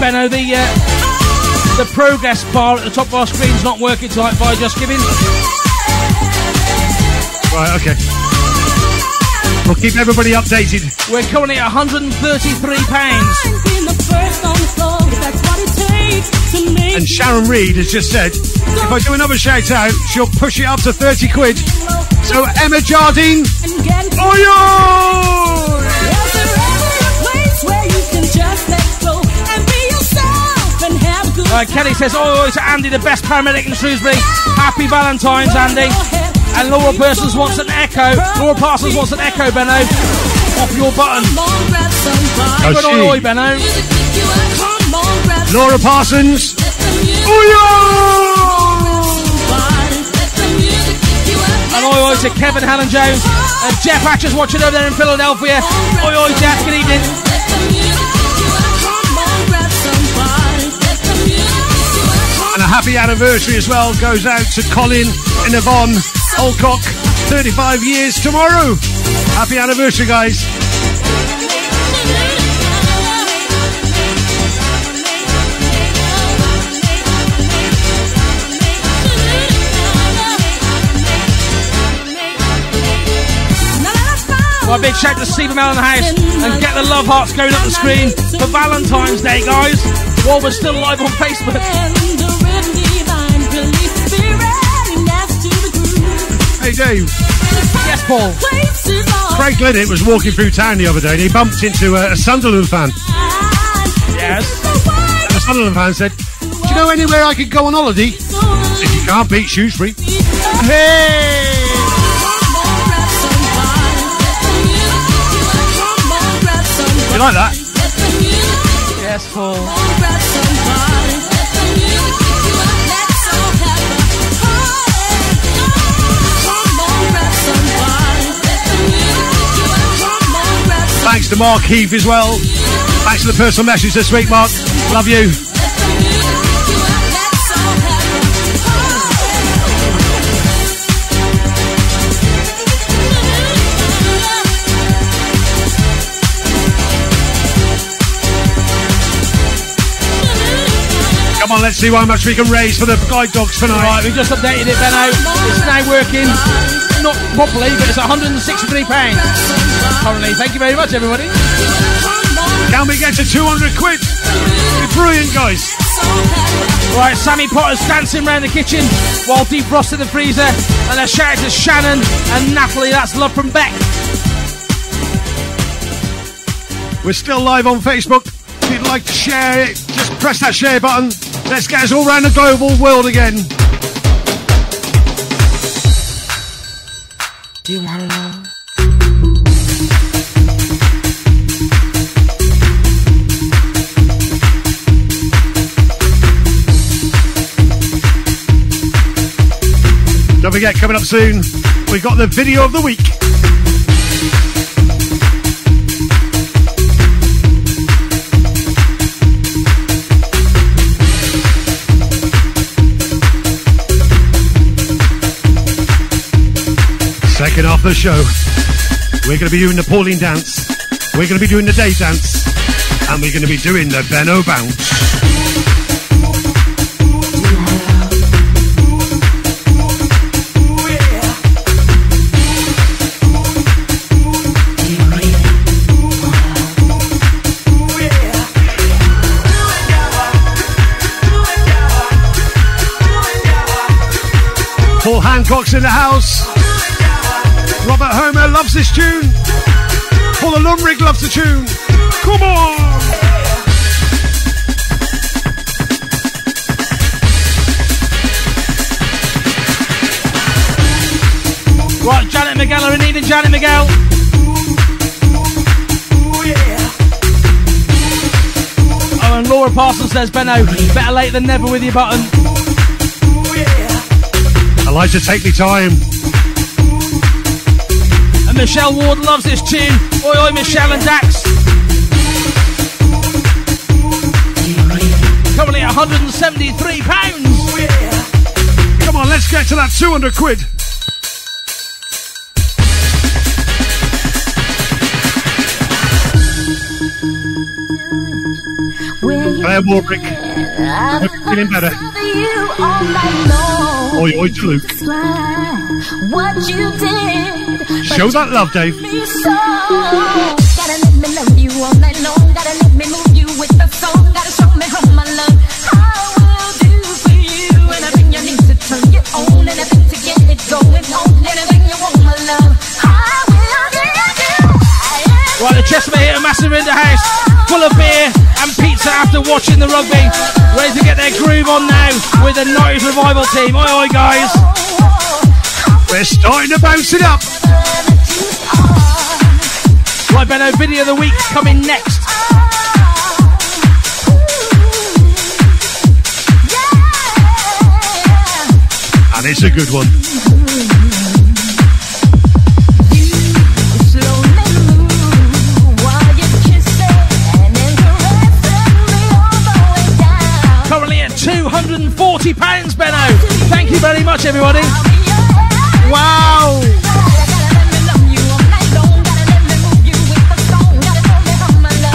Benno, the uh, the progress bar at the top of our screen's not working tonight via JustGiving. Right, okay. We'll keep everybody updated. We're currently at 133 pounds. Being the first on the floor, if that's what it takes to make And Sharon Reed has just said, if I do another shout out, she'll push it up to 30 quid. So Emma Jardine, and get Oyo! Is there ever a place where you can just let go and be yourself and have a good Uh, Kelly says, oh, it's Andy, the best paramedic in Shrewsbury. Happy Valentine's, Andy. And Laura Parsons wants an echo. Laura Parsons wants an echo, Benno. Off your button. Oh, Good she. oi, Benno. Laura Parsons, And oi, oi to Kevin Helen Jones. And Jeff Hatcher's watching over there in Philadelphia. Oi, oi, Jeff, good evening. and a happy anniversary as well goes out to Colin and Yvonne Olcock. 35 years tomorrow. Happy anniversary, guys. Well, big shout to Stephen Mel in the house and get the love hearts going up the screen for Valentine's Day, guys. While we're still live on Facebook. Hey, Dave. Yes, Paul. Craig Linnett was walking through town the other day and he bumped into a, a Sunderland fan. Yes. And the Sunderland fan said, Do you know anywhere I could go on holiday? If you can't beat Shrewsbury. Hey! You like that? Yes, Paul. Thanks to Mark Heath as well. Thanks for the personal message this week, Mark. Love you. Come on, let's see how much we can raise for the guide dogs tonight. Right, we just updated it, Benno. It's now working. Not properly, but it's 163 pounds currently. Thank you very much, everybody. Can we get to 200 quid? You're brilliant, guys. Right, Sammy Potter's dancing around the kitchen while defrosting the freezer. And a shout out to Shannon and Natalie. That's love from Beck. We're still live on Facebook. If you'd like to share it, just press that share button. Let's get us all around the global world again. Do you want know? Don't forget, coming up soon, we've got the video of the week. Off the show. We're going to be doing the Pauline dance, we're going to be doing the day dance, and we're going to be doing the Benno bounce. Paul Hancock's in the house. Robert Homer loves this tune. Paula Lumrig loves the tune. Come on! Right, Janet Miguel are in need Janet Miguel. Oh, and Laura Parsons says, Benno, better late than never with your button. Elijah, take me time. And Michelle Ward loves this tune. Oi, oi, Michelle and Dax. Currently at 173 pounds. Come on, let's get to that 200 quid. Claire Warbrick. Hope you're feeling better. Oi, oi to Luke. What you did. Show that love, Dave. me so. Gotta let me love you all night long. Gotta let me move you with the song. Gotta show me how my love I will do for you. Anything you need to turn you on. Anything to get it going on. Anything you want, my love. I will give you. Right, the Chesapeake hit a massive in the house, full of beer and pizza after watching the rugby. Ready to get their groove on now with the 90s revival team. Oi, oi, guys. We're starting to bounce it up. Right, Benno, video of the week coming next. And it's a good one. £240, Benno. Thank you very much, everybody. Wow.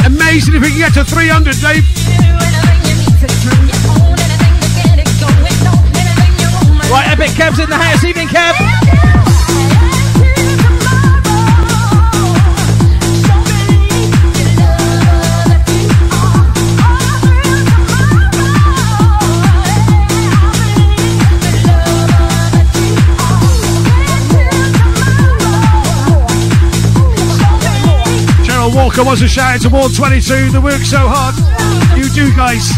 Amazing if we can get to 300, Dave. Right, Epic Kev's in the house. Evening, Kev. Walker wants to shout out to Ward 22. They work so hard. You do, guys.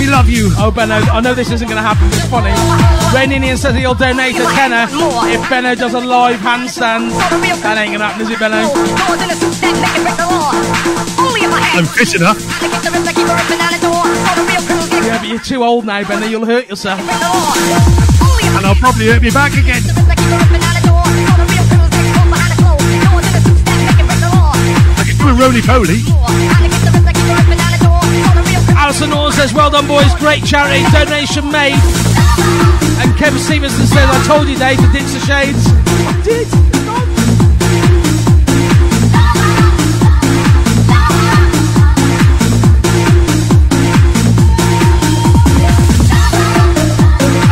We love you. Oh, Benno, I know this isn't going to happen. It's funny. Rain Indian says he'll donate a tenner if Benno does a live handstand. That ain't going to happen, is it, Benno? I'm fit enough. Yeah, but you're too old now, Benno. You'll hurt yourself. And I'll probably hurt me back again. I can do a roly poly. Alison Orr says, well done, boys. Great charity. Donation made. And Kevin Stevenson says, I told you, Dave, to ditch the shades. I did.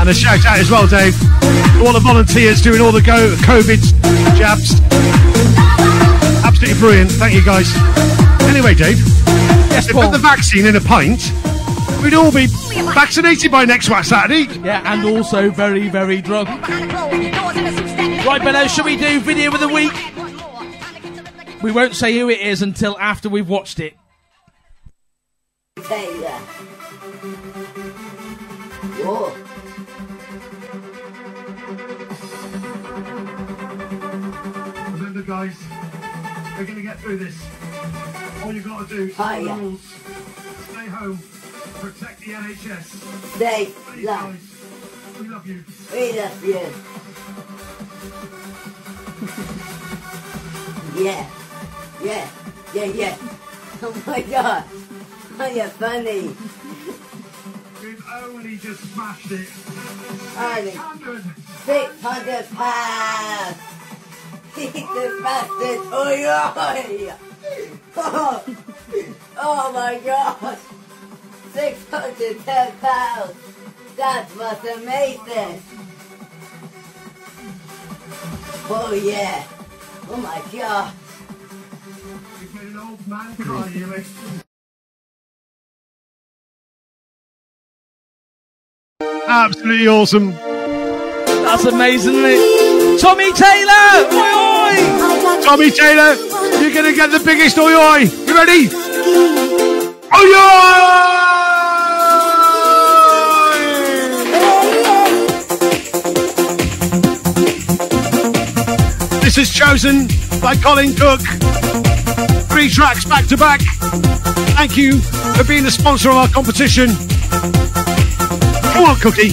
And a shout out as well, Dave, to all the volunteers doing all the go COVID jabs. Absolutely brilliant. Thank you, guys. Anyway, Dave, yes, if put the vaccine in a pint, we'd all be vaccinated by next Saturday. Yeah, and also very, very drunk. Right, Benno, shall we do video of the week? We won't say who it is until after we've watched it. Whoa. Remember, guys, we're going to get through this. All you got to do is oh, follow the rules. Stay home. Protect the NHS. They Please, love. guys. We love you. We love you. yeah. Yeah. Yeah, yeah. Oh my god. Oh, you're funny. We've only just smashed it. Honey. 600 pounds. Jesus bastard. Oi, oi. Oh, oh my god. 610 pounds. That was amazing. Oh yeah. Oh my god. We've made an old man cry here. Absolutely awesome. That's amazing, isn't it? Tommy Taylor! Oi! Tommy Taylor, you're going to get the biggest oi oi. You ready? Oi oi! This is chosen by Colin Cook. Three tracks back to back. Thank you for being the sponsor of our competition. Come on, Cookie.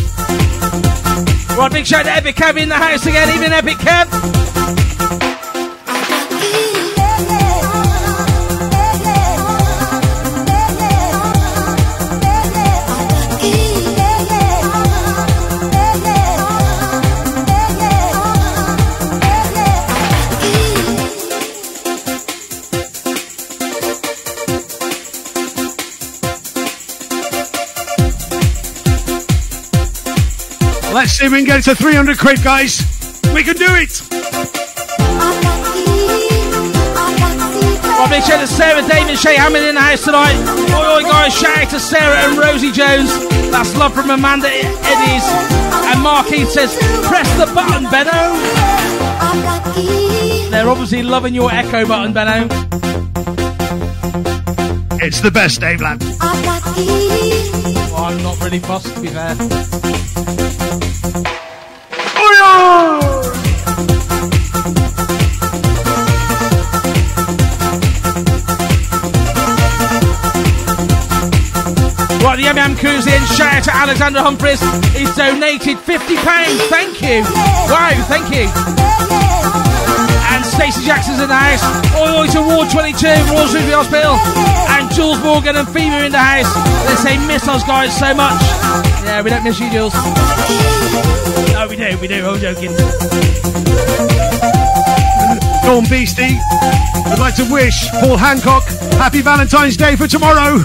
Right, big shout to Epic Kev in the house again. even Epic Kev. Let's see if we can get it to 300 quid, guys. We can do it. Right, big shout to Sarah David Shay Hammond in the house tonight. Oi, oi, guys, shout out to Sarah and Rosie Jones. That's love from Amanda Eddies. And Heath says, press the button, Benno. They're obviously loving your echo button, Benno. It's the best, Dave Lad. Well, I'm not really fussed, to be fair. Right, the MM crew's in. Shout out to Alexander Humphries. He's donated £50. Thank you. Wow, thank you. And Stacey Jackson's in the house. Oi, oi to Ward 22, Royal Shrewsbury Hospital. And Jules Morgan and Phoebe in the house. They say miss us guys so much. Yeah, we don't miss you, Jules. No, we do, we do. I'm joking. Dawn Beastie would like to wish Paul Hancock happy Valentine's Day for tomorrow.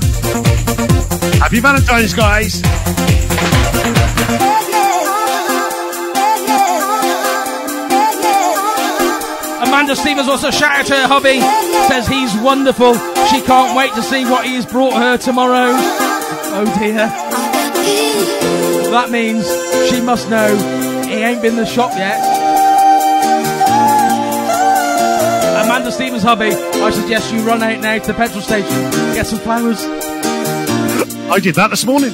Happy Valentine's, guys. Amanda Stevens also shout out to her hubby. Says he's wonderful. She can't wait to see what he's brought her tomorrow. Oh dear. That means she must know he ain't been in the shop yet. Amanda Stevens' hubby, I suggest you run out now to the petrol station, get some flowers. I did that this morning.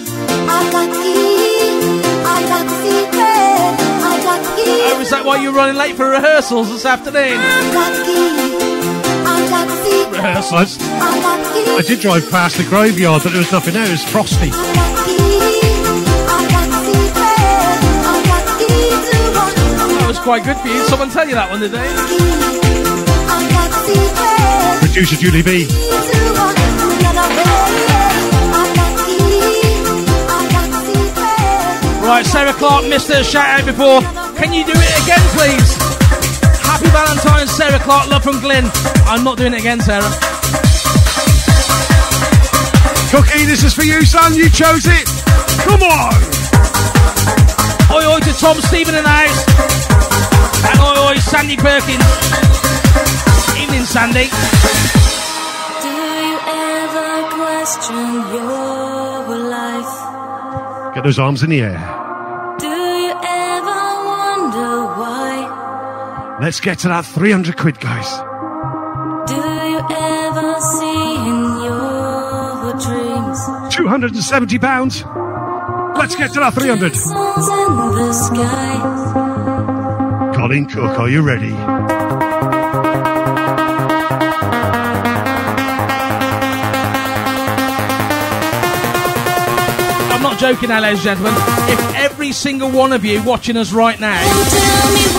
Oh, is that why you're running late for rehearsals this afternoon? Rehearsals. I, I did drive past the graveyard, but there was nothing there. It was frosty. That was quite good for you. Someone tell you that one today? Producer Julie B. Right, Sarah Clark missed her shout out before. Can you do it again, please? Happy Valentine's, Sarah Clark. Love from Glenn. I'm not doing it again, Sarah. Cookie, this is for you, son. You chose it. Come on. Oi, oi to Tom Stephen in the house. And oi, oi, Sandy Perkins. Evening, Sandy. Do you ever question your life? Get those arms in the air. Let's get to that 300 quid, guys. Do you ever see in your dreams 270 pounds. Let's get to that 300. songs in the sky? Colin Cook, are you ready? I'm not joking now, ladies and gentlemen. If every single one of you watching us right now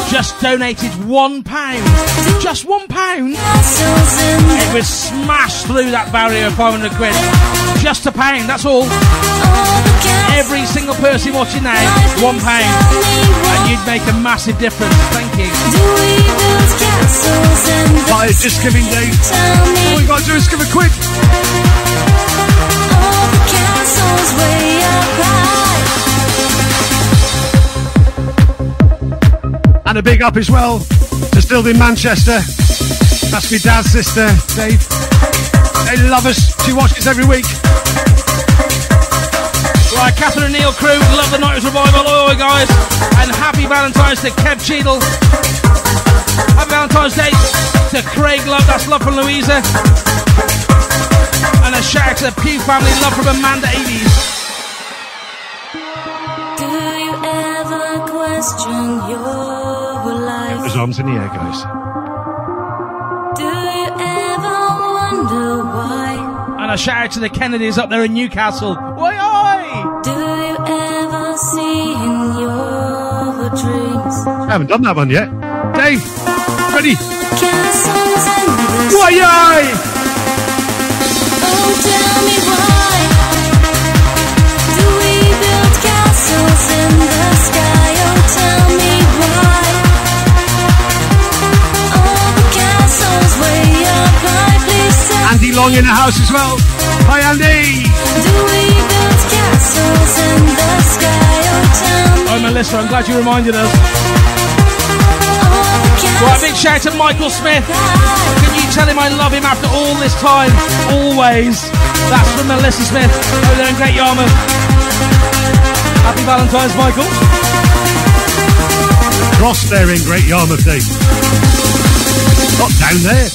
just donated one pound, just one pound, it was smash through that barrier of 500 quid. Just a pound, that's all. Every single person watching now, one pound. And you'd make a massive difference. Thank you. That is just giving Dave. All you gotta do is give a quid. And a big up as well to Still in Manchester. That's my dad's sister, Dave. They love us. She watches every week. Right, Catherine and Neil crew. Love the Night Revival. Oh, guys. And happy Valentine's to Kev Cheadle. Happy Valentine's Day to Craig Love. That's love from Louisa. And a shout out to the Pew family. Love from Amanda Avies. Do you ever question your life? There's arms in the air, guys. Do you ever wonder why? And a shout out to the Kennedys up there in Newcastle. Oi, oi! Do you ever see in your dreams I haven't done that one yet. Dave, ready? castles in the Oi, oi! Oh, tell me why do we build castles in the sky? Oh, tell me why Andy Long in the house as well. Hi, Andy. Oh, Melissa, I'm glad you reminded us. Right, big shout to Michael Smith. Can you tell him I love him after all this time? Always. That's from Melissa Smith over there in Great Yarmouth. Happy Valentine's, Michael. Ross there in Great Yarmouth. Not down there.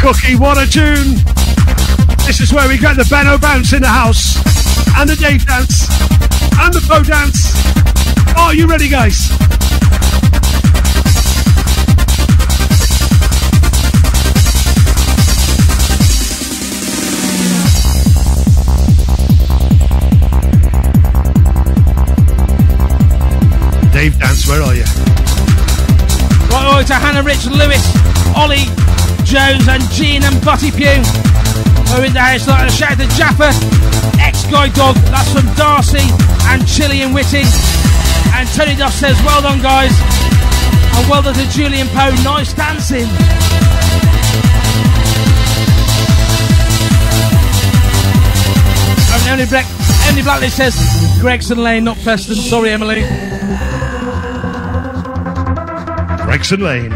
Cookie, what a tune! This is where we get the Benno bounce in the house, and the Dave dance, and the Poe dance. Are you ready, guys? Dave dance, where are you? Right, over to Hannah Rich, Lewis, Ollie, Jones, and Jean and Butty Pugh. Are in the house. Like a shout out to Jaffa, ex Guide Dog. That's from Darcy and Chili and Whitting. And Tony Duff says, "Well done, guys." And well done to Julian Poe. Nice dancing. Emily Black, Emily Blacklist says, "Gregson Lane, not Preston." Sorry, Emily. Gregson Lane.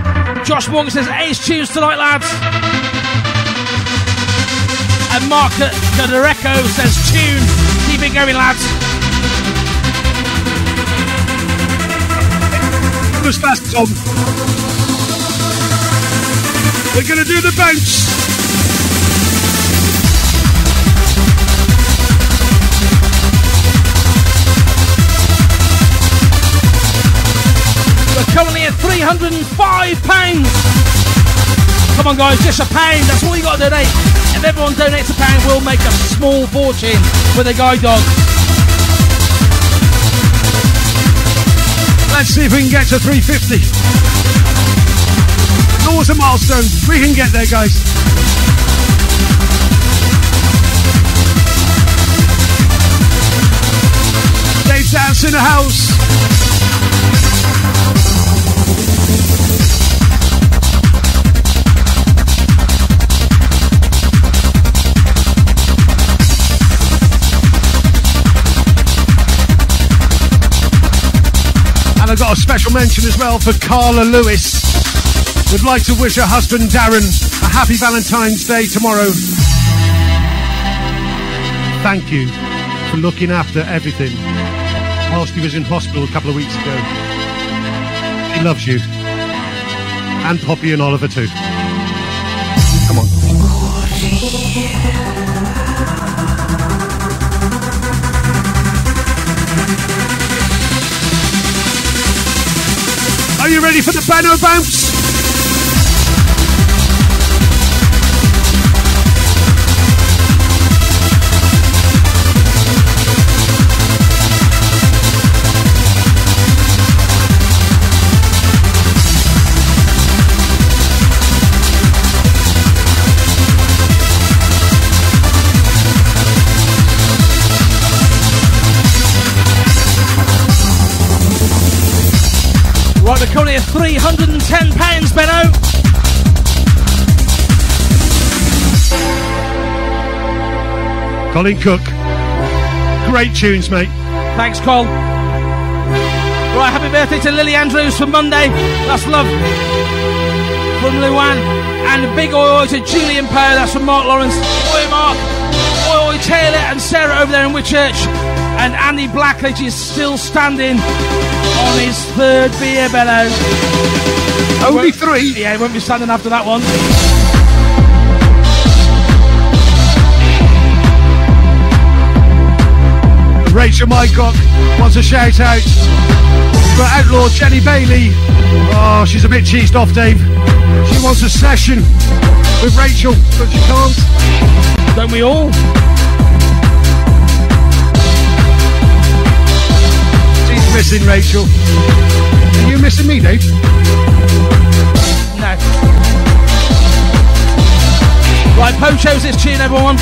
Josh Morgan says, Ace tunes tonight, lads. And Mark Cadereco says, tune. Keep it going, lads. Come as fast, Tom. We're going to do the bounce. We're currently at £305. Come on, guys, just a pound. That's all you got to donate. If everyone donates a pound, we'll make a small fortune with a guide dog. Let's see if we can get to 350. It's a milestone. We can get there, guys. Dave Dance in the house. And I've got a special mention as well for Carla Lewis. Would like to wish her husband Darren a happy Valentine's Day tomorrow. Thank you for looking after everything whilst he was in hospital a couple of weeks ago. He loves you. And Poppy and Oliver too. Come on. Are you ready for the Benno bounce? We're currently at £310, Benno. Colin Cook. Great tunes, mate. Thanks, Cole. Right, happy birthday to Lily Andrews for Monday. That's love from Luan and big oi oi to Julian Poe, that's from Mark Lawrence. Oi Mark. Oi oi Taylor and Sarah over there in Whitchurch. And Andy Blackledge is still standing third beer bellow. Only three? Yeah, he won't be standing after that one. Rachel Mycock wants a shout out for outlaw Jenny Bailey. Oh, she's a bit cheesed off, Dave. She wants a session with Rachel, but she can't. Don't we all? Missing Rachel. Are you missing me, Dave? No. Right, chose this tune, everyone.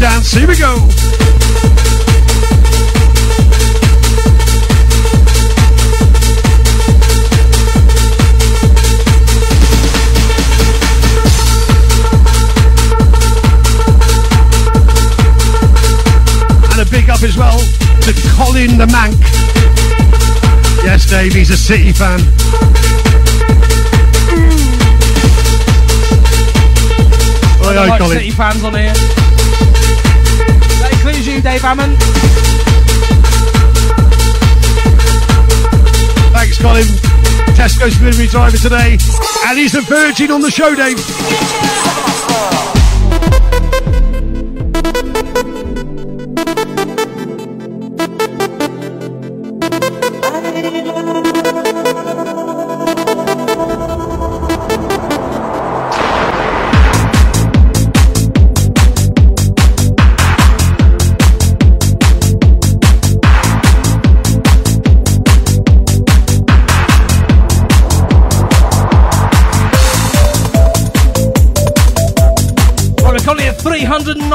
Dance, here we go. And a big up as well to Colin the Mank. Yes, Dave, he's a City fan. Oi, oi, like Colin. City fans on here. You, Dave Hammond. Thanks, Colin. Tesco's delivery driver today. And he's a virgin on the show, Dave.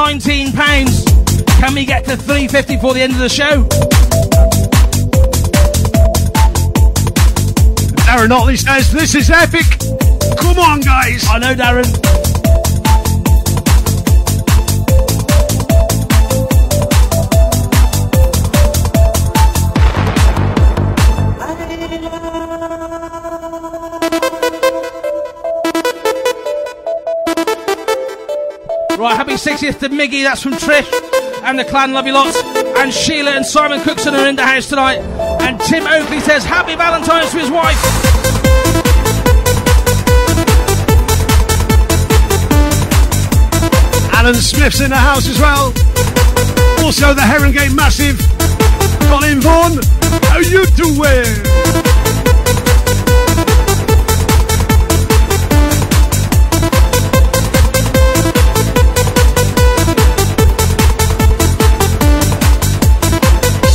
£319. Can we get to 350 before the end of the show? Darren Otley says, This is epic. Come on, guys. I know, Darren. Happy 60th to Miggy, that's from Trish and the clan, love you lots. And Sheila and Simon Cookson are in the house tonight. And Tim Oakley says, Happy Valentine's to his wife. Alan Smith's in the house as well. Also, the Herringate Massive. Colin Vaughan. How you doing?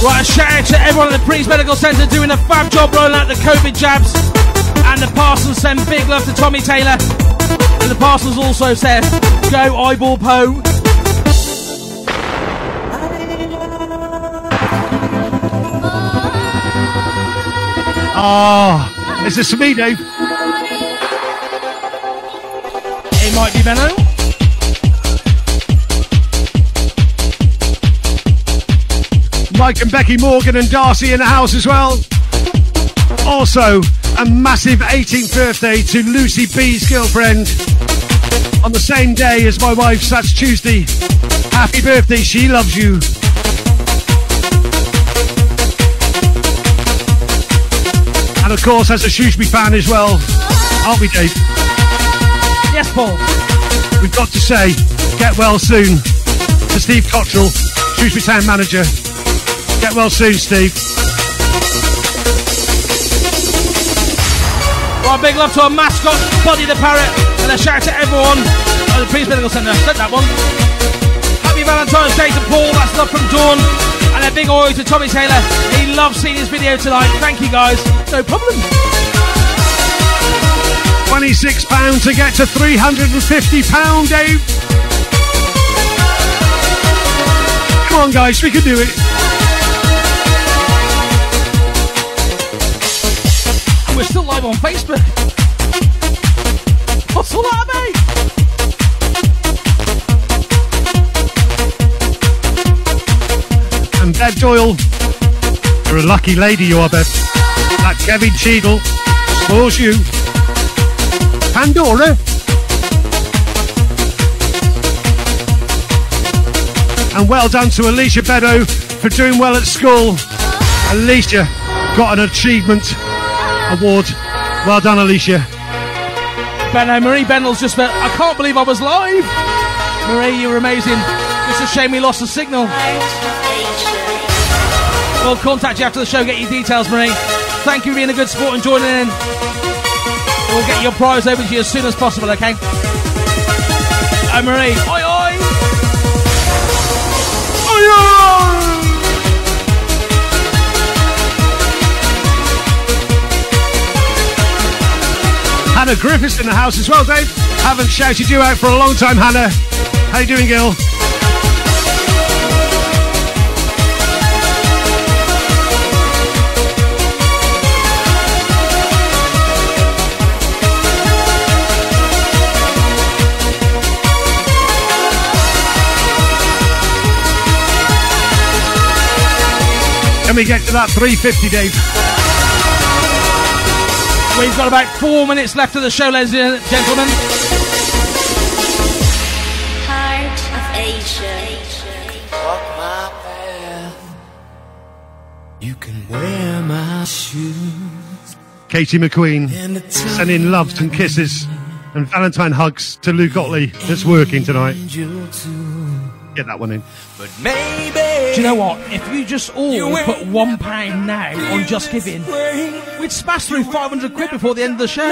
Right, a shout out to everyone at the Priest Medical Centre doing a fab job rolling out the COVID jabs. And the Parsons send big love to Tommy Taylor. And the Parsons also said, go eyeball Poe. Oh, ah, is this for me, Dave? It might be Benno. And Becky Morgan and Darcy in the house as well. Also, a massive 18th birthday to Lucy B's girlfriend on the same day as my wife's. That's Tuesday. Happy birthday, she loves you. And of course, as a Shrewsbury fan as well, aren't we, Dave? Yes, Paul. We've got to say, get well soon to Steve Cotterill, Shrewsbury Town manager. Get well soon, Steve. Right, big love to our mascot, Buddy the Parrot. And a shout out to everyone at the Priest Medical Centre. Said that one. Happy Valentine's Day to Paul. That's love from Dawn. And a a big oi to Tommy Taylor. He loves seeing his video tonight. Thank you guys. No problem. £26 to get to £350, Dave. Come on, guys, we can do it. Live on Facebook. What's all that, mate? And Bev Doyle, you're a lucky lady, you are, Bev. That Kevin Cheadle spoils you. Pandora. And well done to Alicia Beddoe for doing well at school. Alicia got an achievement award. Well done, Alicia. Benno, Marie Bendell's just felt, I can't believe I was live. Marie, you were amazing. It's a shame we lost the signal. We'll contact you after the show, get your details, Marie. Thank you for being a good sport and joining in. We'll get your prize over to you as soon as possible, okay? Oh, Marie. Hannah Griffiths in the house as well, Dave. Haven't shouted you out for a long time, Hannah. How you doing, Gil? Can we get to that 350, Dave? We've got about four minutes left of the show, ladies and gentlemen. Heart of Asia. Walk my path. You can wear my shoes. Katie McQueen sending loves and kisses and Valentine hugs to Lou Gottlieb that's working tonight. Get that one in. But maybe. Do you know what? If you just all put one pound now on JustGiving, we'd smash through 500 quid before the end of the show.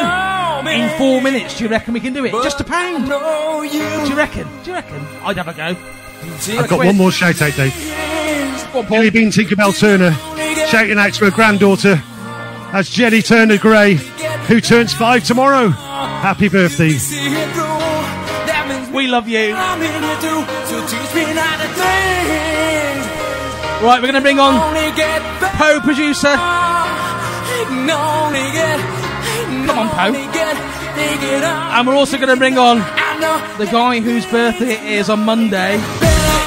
In four minutes, do you reckon we can do it? Just a pound. Do you reckon? Do you reckon? I'd have a go. I've got one more shout out, Dave. Jelly Bean Tinkerbell Turner shouting out to her granddaughter. That's Jenny Turner Gray, who turns five tomorrow. Happy birthday. We love you. Right, we're going to bring on Poe producer. Come on, Poe. And we're also going to bring on the guy whose birthday it is on Monday.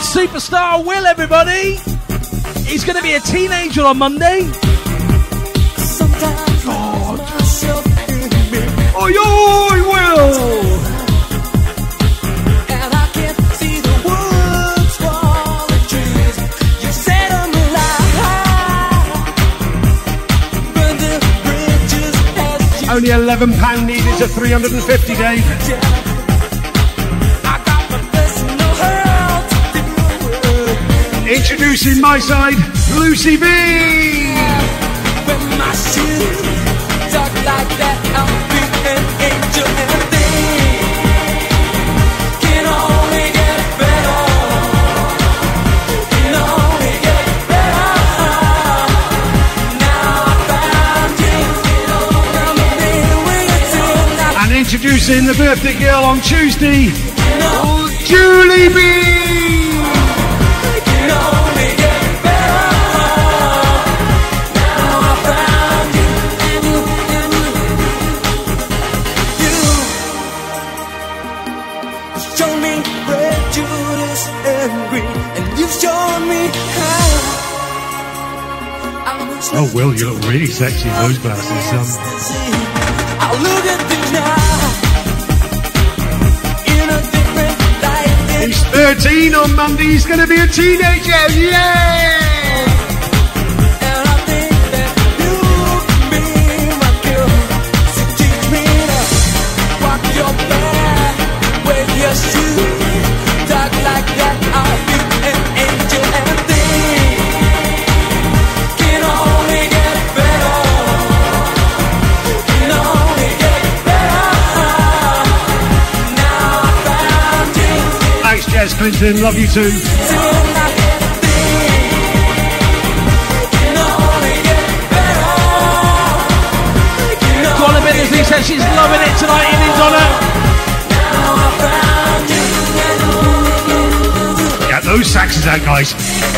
Superstar Will, everybody. He's going to be a teenager on Monday. God. Oi, oi, Will! Only £11 needed to 350, Dave. Introducing my side, Lucy B. introducing the birthday girl on Tuesday, Julie B. Show me prejudice and greed, and you've shown me how. Oh, Will, you look really sexy in those glasses. Um, 13 on Monday. He's going to be a teenager. Yeah! And Jess Clinton. Love you too. Colin Bendersley says she's loving it tonight. In his honor. Get those saxes out, guys.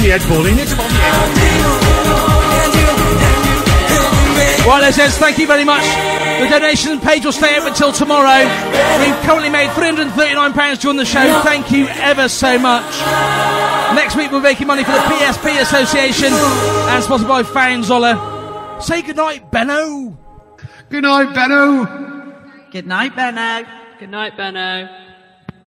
Head, Pauline. It's him on the head. Right, Les Eds, thank you very much. The donation page will stay up until tomorrow. We've currently made £339 during the show. Thank you ever so much. Next week, we're making money for the PSP Association and sponsored by Zola. Say goodnight, Benno. Good night, Benno. Good night, Benno. Good night, Benno.